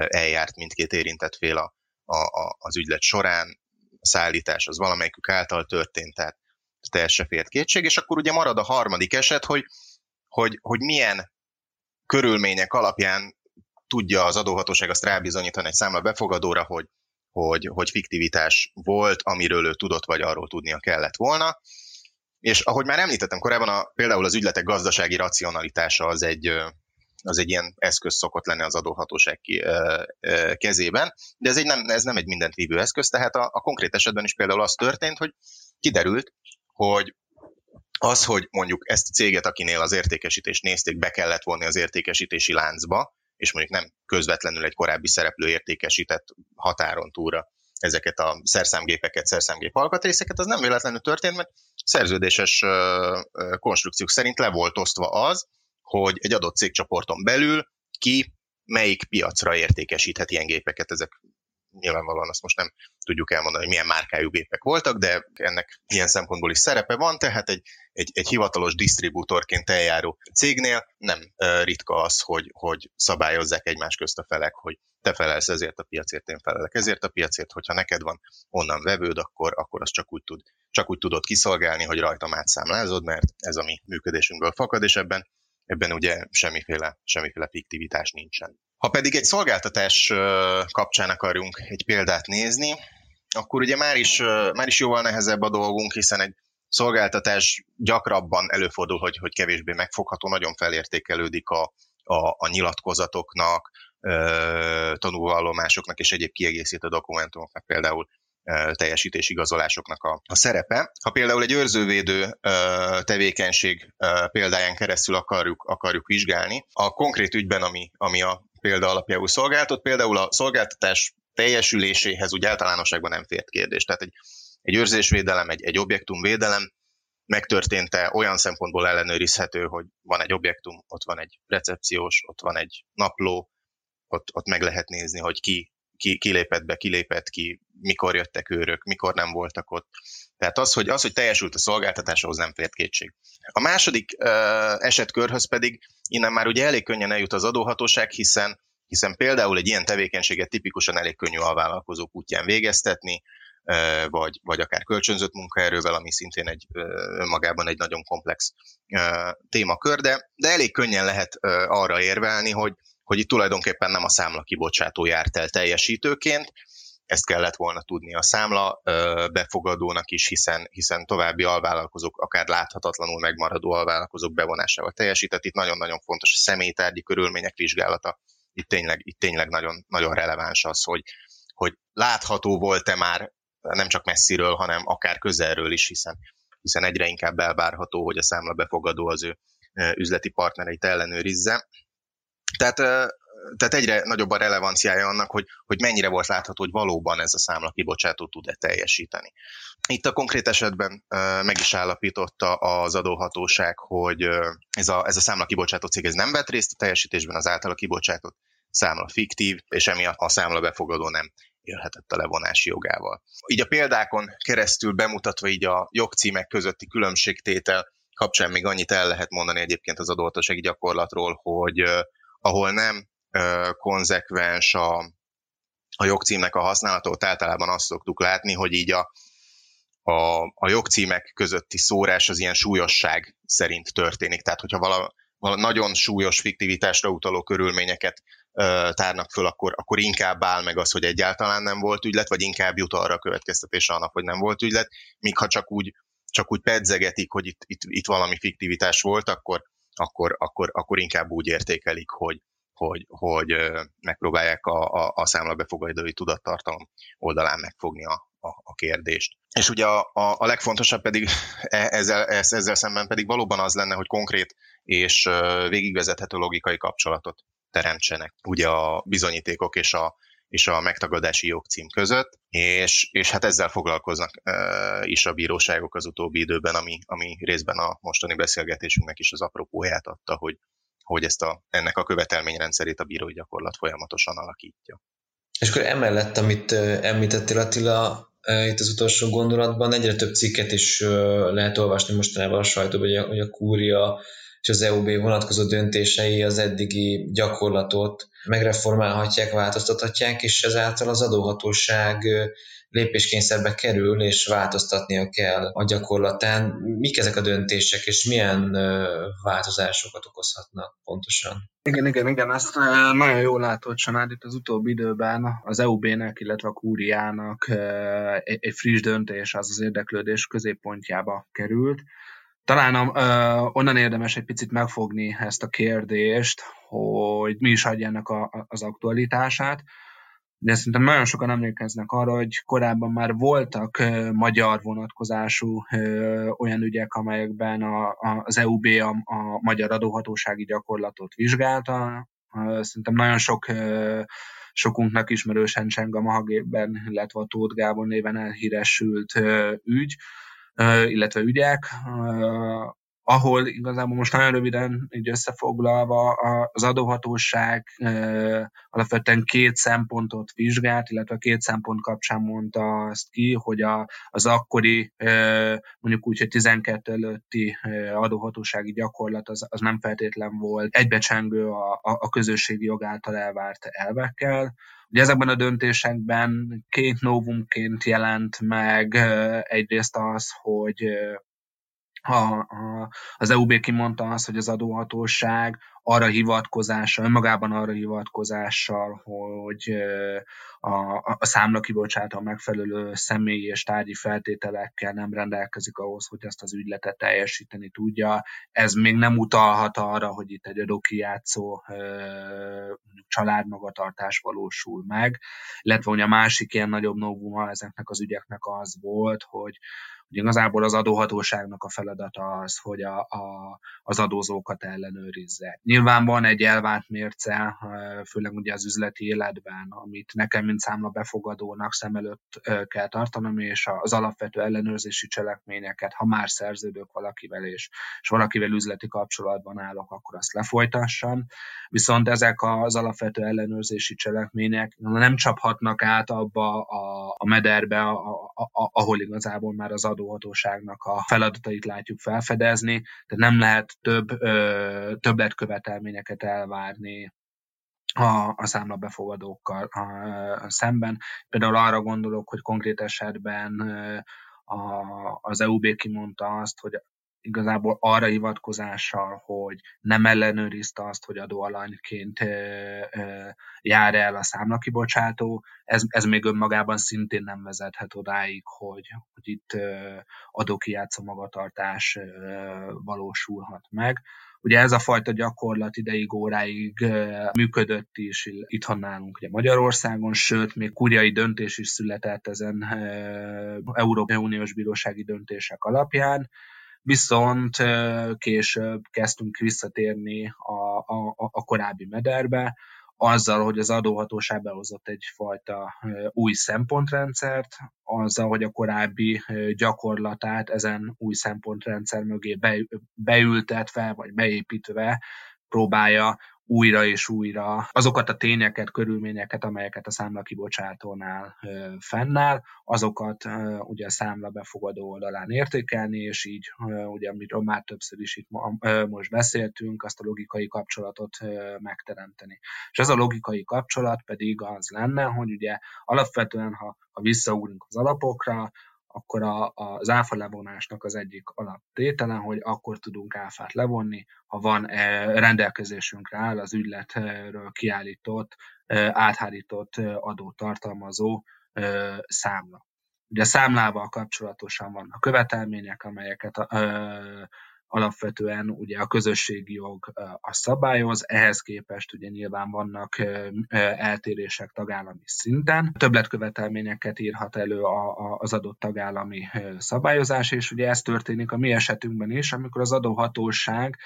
eljárt mindkét érintett fél a, a, az ügylet során, a szállítás az valamelyikük által történt, tehát teljesen fért kétség, és akkor ugye marad a harmadik eset, hogy, hogy, hogy milyen körülmények alapján tudja az adóhatóság azt rábizonyítani egy számla befogadóra, hogy, hogy, hogy fiktivitás volt, amiről ő tudott, vagy arról tudnia kellett volna. És ahogy már említettem korábban, a, például az ügyletek gazdasági racionalitása az egy, az egy ilyen eszköz szokott lenni az adóhatóság ki, kezében, de ez, egy nem, ez nem egy mindent vívő eszköz, tehát a, a konkrét esetben is például az történt, hogy kiderült, hogy az, hogy mondjuk ezt a céget, akinél az értékesítést nézték, be kellett vonni az értékesítési láncba, és mondjuk nem közvetlenül egy korábbi szereplő értékesített határon túlra ezeket a szerszámgépeket, szerszámgép alkatrészeket, az nem véletlenül történt, mert szerződéses konstrukciók szerint le volt osztva az, hogy egy adott cégcsoporton belül ki melyik piacra értékesíthet ilyen gépeket. Ezek nyilvánvalóan azt most nem tudjuk elmondani, hogy milyen márkájú gépek voltak, de ennek ilyen szempontból is szerepe van, tehát egy, egy, egy hivatalos disztribútorként eljáró cégnél nem ritka az, hogy, hogy szabályozzák egymás közt a felek, hogy te felelsz ezért a piacért, én felelek ezért a piacért, hogyha neked van onnan vevőd, akkor, akkor azt csak úgy, tud, csak úgy tudod kiszolgálni, hogy rajtam átszámlázod, mert ez a mi működésünkből fakad, és ebben, ebben ugye semmiféle, semmiféle fiktivitás nincsen. Ha pedig egy szolgáltatás kapcsán akarjunk egy példát nézni, akkor ugye már is, már is jóval nehezebb a dolgunk, hiszen egy szolgáltatás gyakrabban előfordul, hogy, hogy kevésbé megfogható, nagyon felértékelődik a, a, a nyilatkozatoknak, tanulvallomásoknak és egyéb kiegészítő dokumentumoknak, például teljesítésigazolásoknak a, a szerepe. Ha például egy őrzővédő tevékenység példáján keresztül akarjuk, akarjuk vizsgálni, a konkrét ügyben, ami, ami a példa alapjául szolgáltat, például a szolgáltatás teljesüléséhez úgy általánosságban nem fért kérdés. Tehát egy, egy őrzésvédelem, egy, egy objektumvédelem megtörtént-e olyan szempontból ellenőrizhető, hogy van egy objektum, ott van egy recepciós, ott van egy napló, ott, ott meg lehet nézni, hogy ki, ki, ki lépett be, ki lépett ki, mikor jöttek őrök, mikor nem voltak ott. Tehát az, hogy, az, hogy teljesült a szolgáltatás, ahhoz nem fért kétség. A második uh, esetkörhöz pedig innen már ugye elég könnyen eljut az adóhatóság, hiszen hiszen például egy ilyen tevékenységet tipikusan elég könnyű a vállalkozók útján végeztetni, vagy, vagy akár kölcsönzött munkaerővel, ami szintén egy magában egy nagyon komplex témakör, de, de elég könnyen lehet arra érvelni, hogy, hogy itt tulajdonképpen nem a számla kibocsátó járt el teljesítőként, ezt kellett volna tudni a számla befogadónak is, hiszen, hiszen további alvállalkozók, akár láthatatlanul megmaradó alvállalkozók bevonásával teljesített. Itt nagyon-nagyon fontos a személytárgyi körülmények vizsgálata. Itt tényleg, itt tényleg nagyon, nagyon releváns az, hogy, hogy látható volt-e már nem csak messziről, hanem akár közelről is, hiszen, hiszen egyre inkább elvárható, hogy a számla befogadó az ő üzleti partnereit ellenőrizze. Tehát tehát egyre nagyobb a relevanciája annak, hogy, hogy mennyire volt látható, hogy valóban ez a számla kibocsátó tud-e teljesíteni. Itt a konkrét esetben meg is állapította az adóhatóság, hogy ez a, ez a számla kibocsátó cég ez nem vett részt a teljesítésben, az általa kibocsátott számla fiktív, és emiatt a számla befogadó nem élhetett a levonási jogával. Így a példákon keresztül bemutatva így a jogcímek közötti különbségtétel kapcsán még annyit el lehet mondani egyébként az adóhatósági gyakorlatról, hogy ahol nem konzekvens a, a jogcímnek a használatot, általában azt szoktuk látni, hogy így a, a, a jogcímek közötti szórás az ilyen súlyosság szerint történik. Tehát, hogyha vala, vala nagyon súlyos fiktivitásra utaló körülményeket ö, tárnak föl, akkor, akkor inkább áll meg az, hogy egyáltalán nem volt ügylet, vagy inkább jut arra a következtetés annak, hogy nem volt ügylet, míg ha csak úgy, csak úgy pedzegetik, hogy itt, itt, itt valami fiktivitás volt, akkor, akkor, akkor, akkor inkább úgy értékelik, hogy, hogy, hogy megpróbálják a, a, a számlabefogadói tudattartalom oldalán megfogni a, a, a kérdést. És ugye a, a, a legfontosabb pedig e, ezzel, ezzel szemben pedig valóban az lenne, hogy konkrét és végigvezethető logikai kapcsolatot teremtsenek ugye a bizonyítékok és a, és a megtagadási jogcím között, és, és hát ezzel foglalkoznak e, is a bíróságok az utóbbi időben, ami, ami részben a mostani beszélgetésünknek is az apropóját adta, hogy hogy ezt a, ennek a követelményrendszerét a bírói gyakorlat folyamatosan alakítja. És akkor emellett, amit említettél Attila, itt az utolsó gondolatban egyre több cikket is lehet olvasni mostanában a sajtóban, hogy a kúria és az EUB vonatkozó döntései az eddigi gyakorlatot megreformálhatják, változtathatják, és ezáltal az adóhatóság lépéskényszerbe kerül, és változtatnia kell a gyakorlatán. Mik ezek a döntések, és milyen változásokat okozhatnak pontosan? Igen, igen, igen, ezt nagyon jól látod, Sanád, itt az utóbbi időben az EUB-nek, illetve a Kúriának egy friss döntés az az érdeklődés középpontjába került. Talán uh, onnan érdemes egy picit megfogni ezt a kérdést, hogy mi is adja ennek a, az aktualitását de szerintem nagyon sokan emlékeznek arra, hogy korábban már voltak uh, magyar vonatkozású uh, olyan ügyek, amelyekben a, a, az EUB a, a magyar adóhatósági gyakorlatot vizsgálta. Uh, szerintem nagyon sok uh, sokunknak ismerősen Cseng a Mahagében, illetve a Tóth Gábor néven elhíresült ügy, illetve ügyek ahol igazából most nagyon röviden így összefoglalva az adóhatóság alapvetően két szempontot vizsgált, illetve a két szempont kapcsán mondta azt ki, hogy a, az akkori mondjuk úgy, hogy 12 előtti adóhatósági gyakorlat az, az nem feltétlen volt egybecsengő a, a, a közösségi jog által elvárt elvekkel, Ugye ezekben a döntésekben két novumként jelent meg egyrészt az, hogy a, a, az EUB kimondta azt, hogy az adóhatóság arra hivatkozással, önmagában arra hivatkozással, hogy a, a számla kibocsátó megfelelő személyi és tárgyi feltételekkel nem rendelkezik ahhoz, hogy ezt az ügyletet teljesíteni tudja. Ez még nem utalhat arra, hogy itt egy adókijátszó családmagatartás valósul meg, illetve hogy a másik ilyen nagyobb novuma ezeknek az ügyeknek az volt, hogy hogy igazából az adóhatóságnak a feladata az, hogy a, a, az adózókat ellenőrizze. Nyilván van egy elvárt mérce, főleg ugye az üzleti életben, amit nekem, mint számla befogadónak szem előtt kell tartanom, és az alapvető ellenőrzési cselekményeket, ha már szerződök valakivel, és, és valakivel üzleti kapcsolatban állok, akkor azt lefolytassam. Viszont ezek az alapvető ellenőrzési cselekmények nem csaphatnak át abba a, a mederbe, a, a, a, ahol igazából már az adóhatóságnak a feladatait látjuk felfedezni, tehát nem lehet több többletkövetelményeket elvárni a, a számlabefogadókkal a, a szemben. Például arra gondolok, hogy konkrét esetben a, az EUB kimondta azt, hogy igazából arra hivatkozással, hogy nem ellenőrizte azt, hogy adóalanyként jár el a számlakibocsátó, ez, ez még önmagában szintén nem vezethet odáig, hogy, hogy itt adókijátszó magatartás valósulhat meg. Ugye ez a fajta gyakorlat ideig óráig működött is itthon nálunk ugye Magyarországon, sőt, még kurjai döntés is született ezen Európai Uniós Bírósági döntések alapján, viszont később kezdtünk visszatérni a, a, a korábbi mederbe, azzal, hogy az adóhatóság behozott egyfajta új szempontrendszert, azzal, hogy a korábbi gyakorlatát ezen új szempontrendszer mögé beültetve, vagy beépítve próbálja újra és újra azokat a tényeket, körülményeket, amelyeket a számla kibocsátónál fennáll, azokat ugye a számla befogadó oldalán értékelni, és így ugye, amiről már többször is itt most beszéltünk, azt a logikai kapcsolatot megteremteni. És ez a logikai kapcsolat pedig az lenne, hogy ugye alapvetően, ha, ha visszaúrunk az alapokra, akkor a, az áfa levonásnak az egyik alaptétele, hogy akkor tudunk áfát levonni, ha van e, rendelkezésünkre áll az ügyletről kiállított, e, áthárított e, adót tartalmazó számla. Ugye a számlával kapcsolatosan vannak követelmények, amelyeket alapvetően ugye a közösségi jog a szabályoz, ehhez képest ugye nyilván vannak eltérések tagállami szinten. Többletkövetelményeket írhat elő az adott tagállami szabályozás, és ugye ez történik a mi esetünkben is, amikor az adóhatóság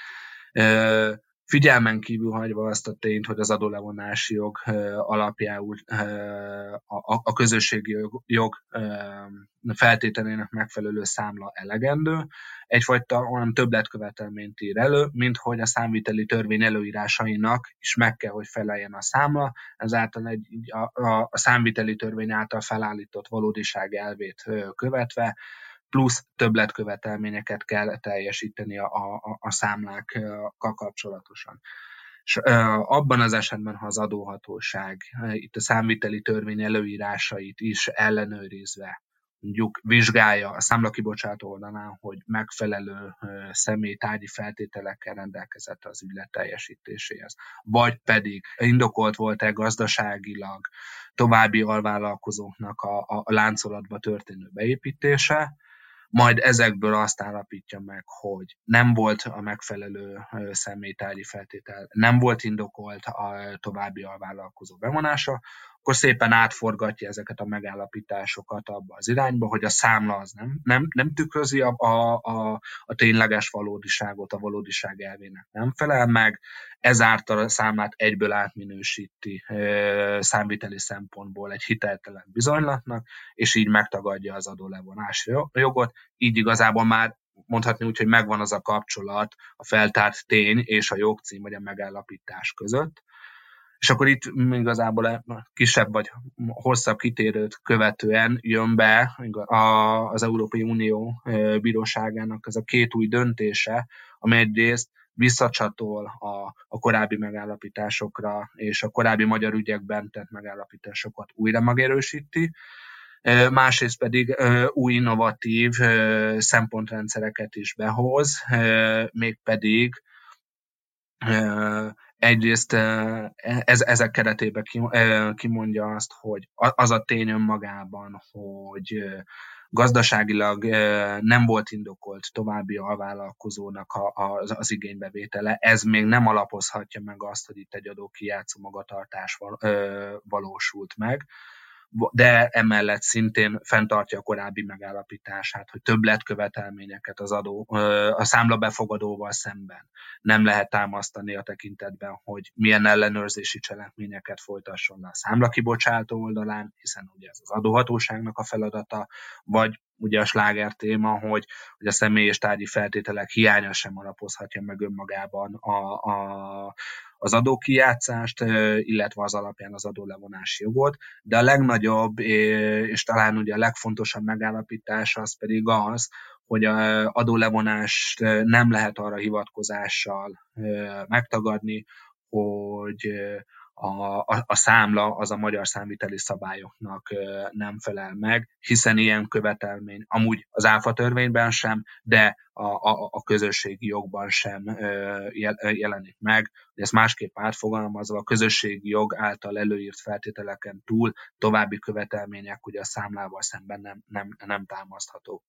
figyelmen kívül hagyva azt a tényt, hogy az adólevonási jog alapjául a közösségi jog feltételének megfelelő számla elegendő, egyfajta olyan többletkövetelményt ír elő, mint hogy a számviteli törvény előírásainak is meg kell, hogy feleljen a számla, ezáltal egy, a, a, a számviteli törvény által felállított valódiság elvét követve plusz többletkövetelményeket kell teljesíteni a, a, a számlákkal kapcsolatosan. És abban az esetben, ha az adóhatóság itt a számviteli törvény előírásait is ellenőrizve mondjuk vizsgálja a számlakibocsátó oldalán, hogy megfelelő személy tárgyi feltételekkel rendelkezett az ügylet teljesítéséhez. Vagy pedig indokolt volt-e gazdaságilag további alvállalkozóknak a, a, láncolatba történő beépítése, majd ezekből azt állapítja meg, hogy nem volt a megfelelő személytárgyi feltétel, nem volt indokolt a további alvállalkozó bevonása, akkor szépen átforgatja ezeket a megállapításokat abba az irányba, hogy a számla az nem, nem, nem tükrözi a, a, a, a tényleges valódiságot, a valódiság elvének nem felel meg, ezáltal a számlát egyből átminősíti e, számviteli szempontból egy hiteltelen bizonylatnak, és így megtagadja az adólevonási jogot, így igazából már mondhatni úgy, hogy megvan az a kapcsolat a feltárt tény és a jogcím vagy a megállapítás között, és akkor itt igazából kisebb vagy hosszabb kitérőt követően jön be az Európai Unió bíróságának ez a két új döntése, amely egyrészt visszacsatol a, a korábbi megállapításokra és a korábbi magyar ügyekben tett megállapításokat újra megerősíti, másrészt pedig új innovatív szempontrendszereket is behoz, mégpedig egyrészt ez, ezek keretében kimondja azt, hogy az a tény önmagában, hogy gazdaságilag nem volt indokolt további alvállalkozónak az, igénybevétele, ez még nem alapozhatja meg azt, hogy itt egy adókijátszó magatartás valósult meg de emellett szintén fenntartja a korábbi megállapítását, hogy többletkövetelményeket az adó, a számla befogadóval szemben nem lehet támasztani a tekintetben, hogy milyen ellenőrzési cselekményeket folytasson a számla kibocsátó oldalán, hiszen ugye ez az adóhatóságnak a feladata, vagy ugye a sláger téma, hogy, hogy a személy és tárgyi feltételek hiánya sem alapozhatja meg önmagában a, a, az adókijátszást, illetve az alapján az adólevonási jogot, de a legnagyobb és talán ugye a legfontosabb megállapítás az pedig az, hogy a adólevonást nem lehet arra hivatkozással megtagadni, hogy a, a, a számla az a magyar számviteli szabályoknak nem felel meg, hiszen ilyen követelmény amúgy az áfa törvényben sem, de a, a, a közösségi jogban sem jelenik meg. Ezt másképp átfogalmazva, a közösségi jog által előírt feltételeken túl további követelmények ugye a számlával szemben nem, nem, nem támaszthatók.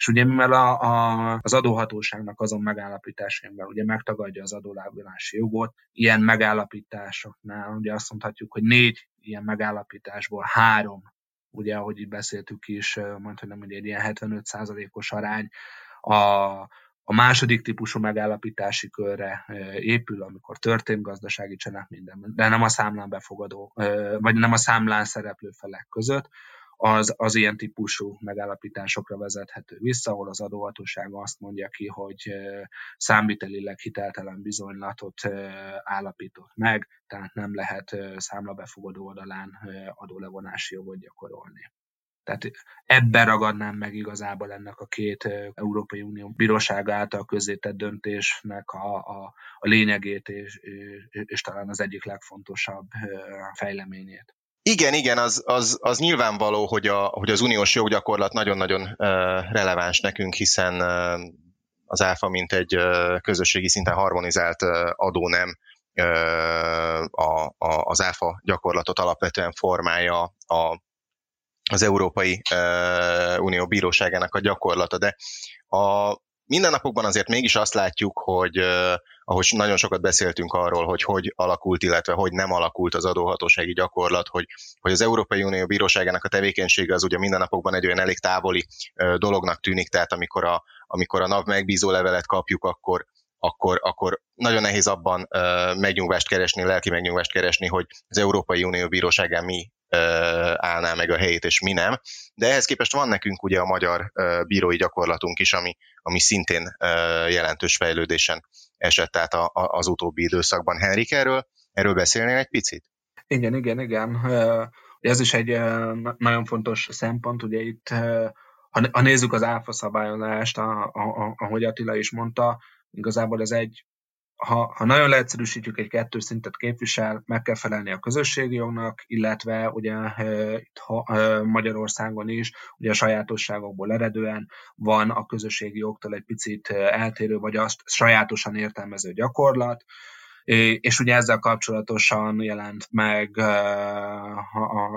És ugye mivel a, a, az adóhatóságnak azon megállapításainkban ugye megtagadja az adólábulási jogot, ilyen megállapításoknál ugye azt mondhatjuk, hogy négy ilyen megállapításból három, ugye ahogy itt beszéltük is, mondhatnám, hogy egy ilyen 75%-os arány a, a második típusú megállapítási körre épül, amikor történt gazdasági minden, de nem a számlán befogadó, vagy nem a számlán szereplő felek között, az, az ilyen típusú megállapításokra vezethető vissza, ahol az adóhatóság azt mondja ki, hogy számvitelileg hiteltelen bizonylatot állapított meg, tehát nem lehet számlabefogadó oldalán adólevonási jogot gyakorolni. Tehát ebben ragadnám meg igazából ennek a két Európai Unió bíróság által közzétett döntésnek a, a, a lényegét, és, és, és talán az egyik legfontosabb fejleményét. Igen, igen, az, az, az nyilvánvaló, hogy, a, hogy az uniós joggyakorlat nagyon-nagyon releváns nekünk, hiszen az ÁFA mint egy közösségi szinten harmonizált adónem a, a, az ÁFA gyakorlatot alapvetően formálja a, az Európai Unió bíróságának a gyakorlata, de a mindennapokban azért mégis azt látjuk, hogy ahogy nagyon sokat beszéltünk arról, hogy hogy alakult, illetve hogy nem alakult az adóhatósági gyakorlat, hogy, hogy az Európai Unió bíróságának a tevékenysége az ugye mindennapokban egy olyan elég távoli dolognak tűnik, tehát amikor a, amikor a NAV megbízó levelet kapjuk, akkor, akkor, akkor nagyon nehéz abban uh, megnyugvást keresni, lelki megnyugvást keresni, hogy az Európai Unió bíróságán mi állná meg a helyét, és mi nem. De ehhez képest van nekünk ugye a magyar bírói gyakorlatunk is, ami, ami szintén jelentős fejlődésen esett át a, a, az utóbbi időszakban. Henrik, erről, erről beszélnél egy picit? Igen, igen, igen. Ez is egy nagyon fontos szempont, ugye itt ha nézzük az áfa szabályozást, ahogy Attila is mondta, igazából ez egy ha, ha nagyon leegyszerűsítjük, egy kettős szintet képvisel, meg kell felelni a közösségi jognak, illetve ugye itt Magyarországon is, ugye a sajátosságokból eredően van a közösségi jogtól egy picit eltérő, vagy azt sajátosan értelmező gyakorlat, és ugye ezzel kapcsolatosan jelent meg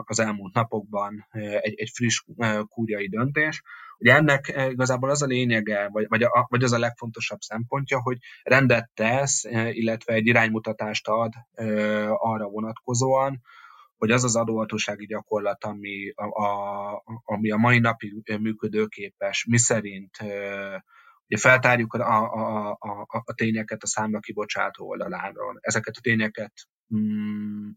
az elmúlt napokban egy, egy friss kúriai döntés, Ugye ennek eh, igazából az a lényege, vagy, vagy, a, vagy az a legfontosabb szempontja, hogy rendet tesz, eh, illetve egy iránymutatást ad eh, arra vonatkozóan, hogy az az adóhatósági gyakorlat, ami a, a, ami a mai napig működőképes, mi szerint ugye feltárjuk a, a, a, a tényeket a számla kibocsátó oldaláról. Ezeket a tényeket mm,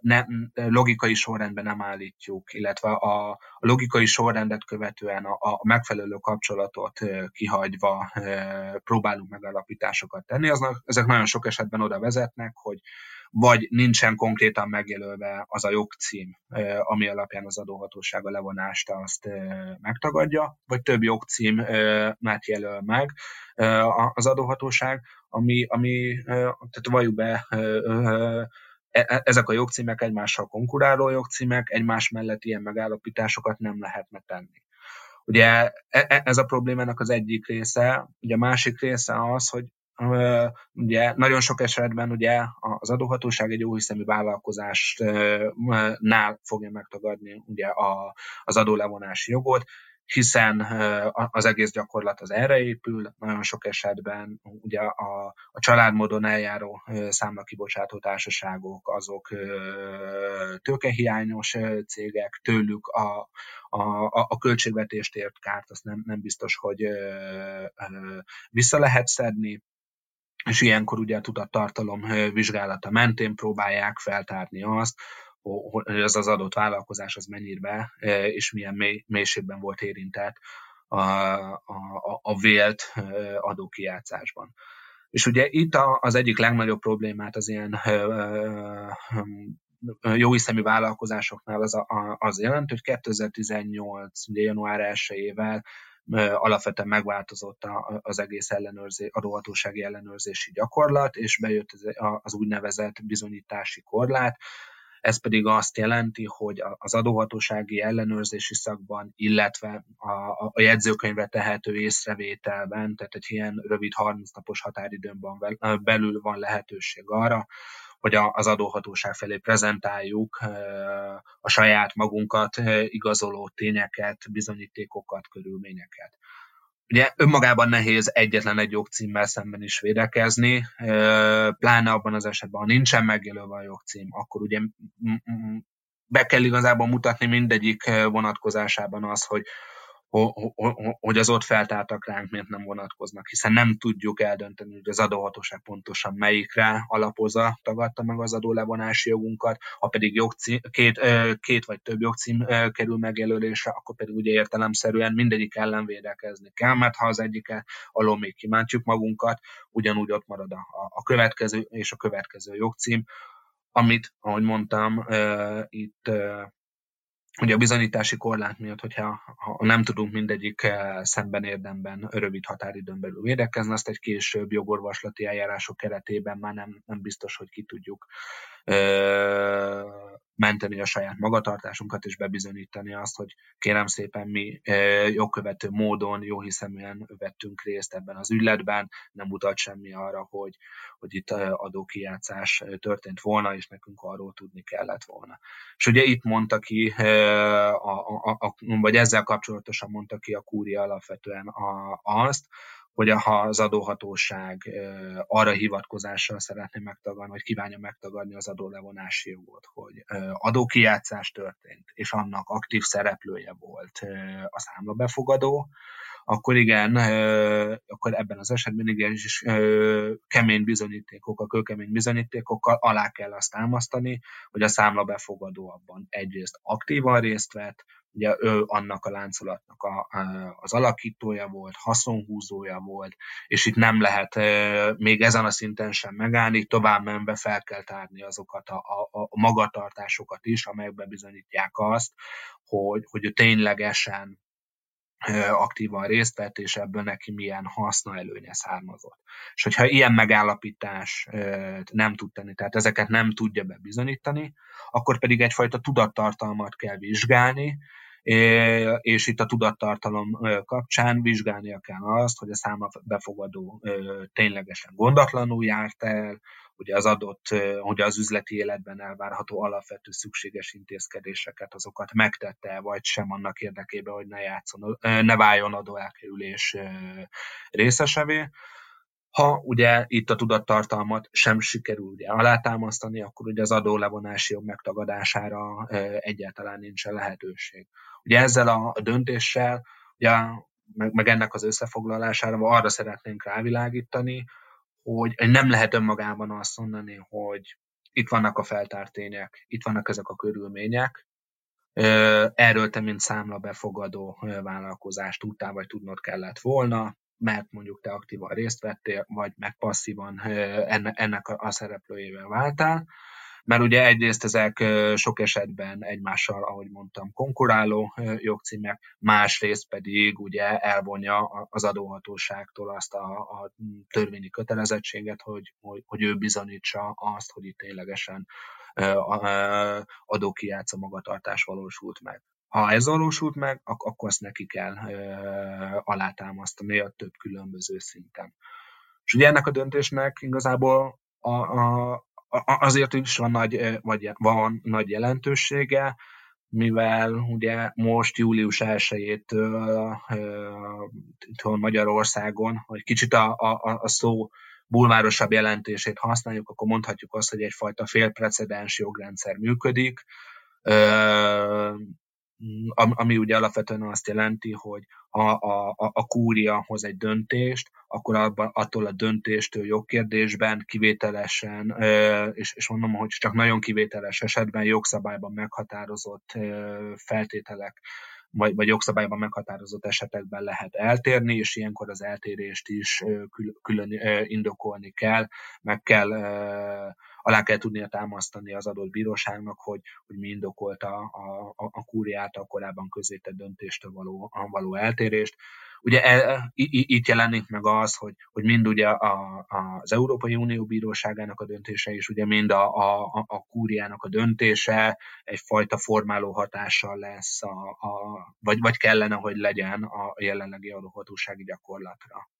nem, logikai sorrendben nem állítjuk, illetve a, a logikai sorrendet követően a, a megfelelő kapcsolatot kihagyva próbálunk megalapításokat tenni. Aznak, ezek nagyon sok esetben oda vezetnek, hogy vagy nincsen konkrétan megjelölve az a jogcím, ami alapján az adóhatóság a levonást azt megtagadja, vagy több jogcím mert jelöl meg az adóhatóság, ami, ami tehát valljuk be, ezek a jogcímek egymással konkuráló jogcímek, egymás mellett ilyen megállapításokat nem lehetne tenni. Ugye e, ez a problémának az egyik része, ugye a másik része az, hogy ugye nagyon sok esetben ugye az adóhatóság egy jóhiszemű vállalkozásnál fogja megtagadni ugye a, az adólevonási jogot, hiszen az egész gyakorlat az erre épül, nagyon sok esetben ugye a, a családmódon eljáró számlakibocsátó társaságok, azok tőkehiányos cégek, tőlük a, a, a költségvetést ért kárt, azt nem, nem biztos, hogy vissza lehet szedni, és ilyenkor ugye a tudattartalom vizsgálata mentén próbálják feltárni azt, hogy ez az adott vállalkozás az mennyire e, és milyen mély, mélységben volt érintett a, a, a vélt e, adókijátszásban. És ugye itt az egyik legnagyobb problémát az ilyen e, jóhiszemű vállalkozásoknál az, az jelent, hogy 2018. Ugye január 1-ével alapvetően megváltozott az egész ellenőrzé, adóhatósági ellenőrzési gyakorlat, és bejött az úgynevezett bizonyítási korlát, ez pedig azt jelenti, hogy az adóhatósági ellenőrzési szakban, illetve a, a jegyzőkönyvre tehető észrevételben, tehát egy ilyen rövid 30 napos határidőn belül van lehetőség arra, hogy az adóhatóság felé prezentáljuk a saját magunkat igazoló tényeket, bizonyítékokat, körülményeket. Ugye önmagában nehéz egyetlen egy jogcímmel szemben is védekezni, pláne abban az esetben, ha nincsen megjelölve a jogcím, akkor ugye be kell igazából mutatni mindegyik vonatkozásában az, hogy hogy az ott feltártak ránk miért nem vonatkoznak, hiszen nem tudjuk eldönteni, hogy az adóhatóság pontosan melyikre alapozza, tagadta meg az adólevonási jogunkat, ha pedig jogcím, két, két vagy több jogcím kerül megjelölésre, akkor pedig ugye értelemszerűen mindegyik ellen védekezni kell, mert ha az egyike alól még kimántjuk magunkat, ugyanúgy ott marad a, a következő és a következő jogcím, amit, ahogy mondtam, itt ugye a bizonyítási korlát miatt, hogyha ha nem tudunk mindegyik eh, szemben érdemben rövid határidőn belül védekezni, azt egy később jogorvaslati eljárások keretében már nem, nem biztos, hogy ki tudjuk menteni a saját magatartásunkat, és bebizonyítani azt, hogy kérem szépen mi jogkövető módon, jó hiszeműen vettünk részt ebben az ügyletben, nem mutat semmi arra, hogy, hogy itt adókijátszás történt volna, és nekünk arról tudni kellett volna. És ugye itt mondta ki, a, a, a, vagy ezzel kapcsolatosan mondta ki a kúria alapvetően a, azt, hogy ha az adóhatóság arra hivatkozással szeretné megtagadni, vagy kívánja megtagadni az adólevonási jogot, hogy adókijátszás történt, és annak aktív szereplője volt a számlabefogadó, akkor igen, akkor ebben az esetben igen, is kemény bizonyítékokkal, kőkemény bizonyítékokkal alá kell azt támasztani, hogy a számlabefogadó abban egyrészt aktívan részt vett, ugye ő annak a láncolatnak a, az alakítója volt, haszonhúzója volt, és itt nem lehet még ezen a szinten sem megállni, tovább menve fel kell tárni azokat a, a, a magatartásokat is, amelyekben bizonyítják azt, hogy, hogy ő ténylegesen aktívan részt vett, és ebből neki milyen haszna előnye származott. És hogyha ilyen megállapítás nem tud tenni, tehát ezeket nem tudja bebizonyítani, akkor pedig egyfajta tudattartalmat kell vizsgálni, és itt a tudattartalom kapcsán vizsgálnia kell azt, hogy a száma befogadó ténylegesen gondatlanul járt el, hogy az adott, hogy az üzleti életben elvárható alapvető szükséges intézkedéseket, azokat megtette vagy sem annak érdekében, hogy ne, játszon, ne váljon adóelkerülés részesevé. Ha ugye itt a tudattartalmat sem sikerül ugye alátámasztani, akkor ugye az adólevonási jog megtagadására egyáltalán nincsen lehetőség. Ugye ezzel a döntéssel, ugye, meg, meg ennek az összefoglalására arra szeretnénk rávilágítani, hogy nem lehet önmagában azt mondani, hogy itt vannak a feltárt itt vannak ezek a körülmények, erről te, mint számla befogadó vállalkozást tudtál, vagy tudnod kellett volna, mert mondjuk te aktívan részt vettél, vagy meg passzívan ennek a szereplőjével váltál, mert ugye egyrészt ezek sok esetben egymással, ahogy mondtam, konkuráló jogcímek, másrészt pedig ugye elvonja az adóhatóságtól azt a, a törvényi kötelezettséget, hogy, hogy, hogy ő bizonyítsa azt, hogy itt ténylegesen adókijátszó magatartás valósult meg. Ha ez valósult meg, akkor azt neki kell alátámasztani a több különböző szinten. És ugye ennek a döntésnek igazából a, a, azért is van nagy, vagy van nagy jelentősége, mivel ugye most július 1-től itthon Magyarországon, hogy kicsit a, a, a szó bulvárosabb jelentését használjuk, akkor mondhatjuk azt, hogy egyfajta félprecedens jogrendszer működik, ami ugye alapvetően azt jelenti, hogy ha a, a, a kúria hoz egy döntést, akkor abban, attól a döntéstől jogkérdésben kivételesen, és, és mondom, hogy csak nagyon kivételes esetben jogszabályban meghatározott feltételek vagy, vagy jogszabályban meghatározott esetekben lehet eltérni, és ilyenkor az eltérést is külön indokolni kell, meg kell alá kell tudnia támasztani az adott bíróságnak, hogy, hogy mi indokolta a, a, a kúri által korábban közétett döntéstől való, való eltérést. Ugye e, itt jelenik meg az, hogy, hogy mind ugye a, a, az Európai Unió Bíróságának a döntése, és ugye mind a, a, a kúriának a döntése egyfajta formáló hatással lesz, a, a, vagy, vagy kellene, hogy legyen a jelenlegi adóhatósági gyakorlatra.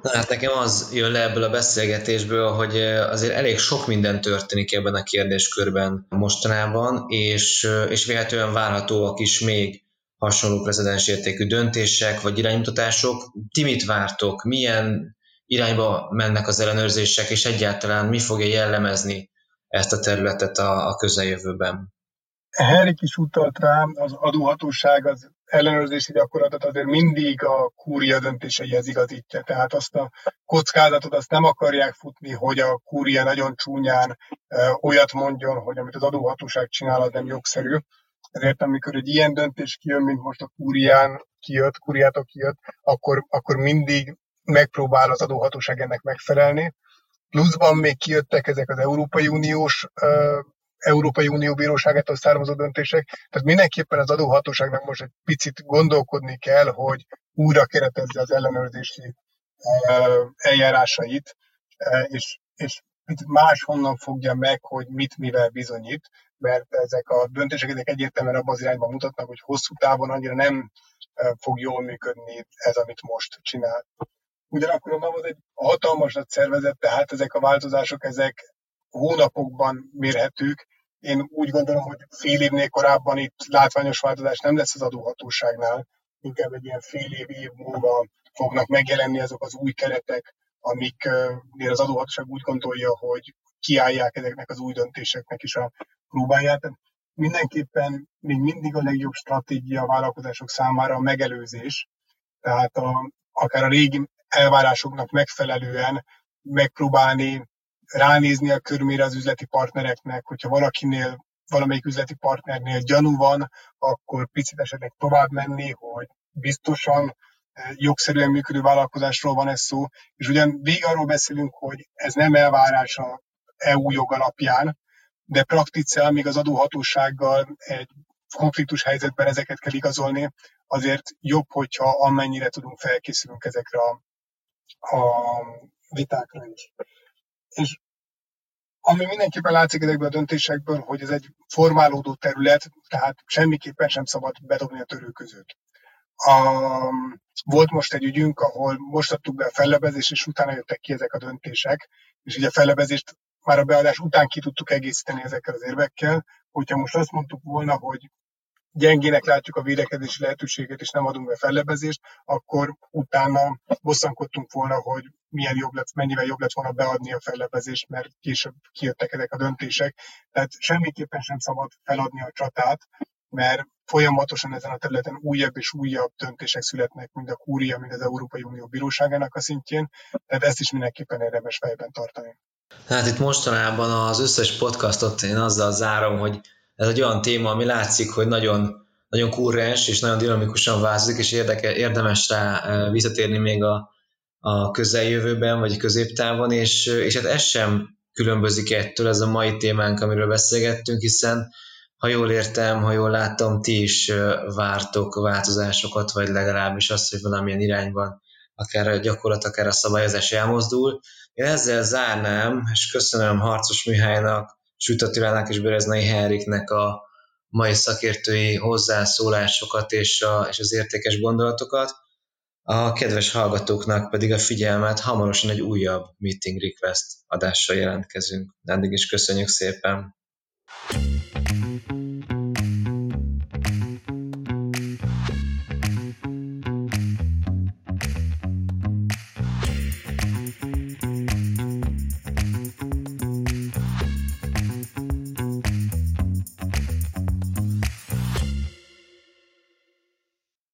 Na hát nekem az jön le ebből a beszélgetésből, hogy azért elég sok minden történik ebben a kérdéskörben mostanában, és, és véletlenül várhatóak is még hasonló precedens értékű döntések vagy iránymutatások. Ti mit vártok? Milyen irányba mennek az ellenőrzések, és egyáltalán mi fogja jellemezni ezt a területet a, a közeljövőben? Henrik is utalt rá, az adóhatóság az ellenőrzési gyakorlatot azért mindig a kúria döntéseihez igazítja. Tehát azt a kockázatot azt nem akarják futni, hogy a kúria nagyon csúnyán olyat mondjon, hogy amit az adóhatóság csinál, az nem jogszerű. Ezért amikor egy ilyen döntés kijön, mint most a kúrián kijött, kúriátok kijött, akkor, akkor mindig megpróbál az adóhatóság ennek megfelelni. Pluszban még kijöttek ezek az Európai Uniós Európai Unió bíróságától származó döntések. Tehát mindenképpen az adóhatóságnak most egy picit gondolkodni kell, hogy újra keretezze az ellenőrzési eljárásait, és, és máshonnan fogja meg, hogy mit mivel bizonyít, mert ezek a döntések ezek egyértelműen abban az irányban mutatnak, hogy hosszú távon annyira nem fog jól működni ez, amit most csinál. Ugyanakkor a az egy hatalmas szervezet, tehát ezek a változások, ezek hónapokban mérhetők. Én úgy gondolom, hogy fél évnél korábban itt látványos változás nem lesz az adóhatóságnál, inkább egy ilyen fél év, év múlva fognak megjelenni azok az új keretek, amiknél az adóhatóság úgy gondolja, hogy kiállják ezeknek az új döntéseknek is a próbáját. Mindenképpen még mindig a legjobb stratégia a vállalkozások számára a megelőzés, tehát a, akár a régi elvárásoknak megfelelően megpróbálni ránézni a körmére az üzleti partnereknek, hogyha valakinél, valamelyik üzleti partnernél gyanú van, akkor picit esetleg tovább menni, hogy biztosan eh, jogszerűen működő vállalkozásról van ez szó, és ugyan végig arról beszélünk, hogy ez nem elvárás a EU jog alapján, de praktice, amíg az adóhatósággal egy konfliktus helyzetben ezeket kell igazolni, azért jobb, hogyha amennyire tudunk felkészülünk ezekre a, a vitákra is. És ami mindenképpen látszik ezekből a döntésekből, hogy ez egy formálódó terület, tehát semmiképpen sem szabad bedobni a törőközőt. A, volt most egy ügyünk, ahol most adtuk be a fellebezést, és utána jöttek ki ezek a döntések, és ugye a fellebezést már a beadás után ki tudtuk egészíteni ezekkel az érvekkel, hogyha most azt mondtuk volna, hogy gyengének látjuk a védekezési lehetőséget, és nem adunk be fellebezést, akkor utána bosszankodtunk volna, hogy milyen jobb lett, mennyivel jobb lett volna beadni a fellebezést, mert később kijöttek ezek a döntések. Tehát semmiképpen sem szabad feladni a csatát, mert folyamatosan ezen a területen újabb és újabb döntések születnek, mind a Kúria, mind az Európai Unió bíróságának a szintjén, tehát ezt is mindenképpen érdemes fejben tartani. Hát itt mostanában az összes podcastot én azzal zárom, hogy ez egy olyan téma, ami látszik, hogy nagyon, nagyon kurrens és nagyon dinamikusan változik, és érdeke, érdemes rá visszatérni még a, a közeljövőben, vagy középtávon, és, és hát ez sem különbözik ettől, ez a mai témánk, amiről beszélgettünk, hiszen ha jól értem, ha jól láttam, ti is vártok változásokat, vagy legalábbis azt, hogy valamilyen irányban akár a gyakorlat, akár a szabályozás elmozdul. Én ezzel zárnám, és köszönöm Harcos Mihálynak, Süt Attilának és Bereznai Henriknek a mai szakértői hozzászólásokat és, a, és az értékes gondolatokat. A kedves hallgatóknak pedig a figyelmet, hamarosan egy újabb meeting request adással jelentkezünk. Addig is köszönjük szépen! thank you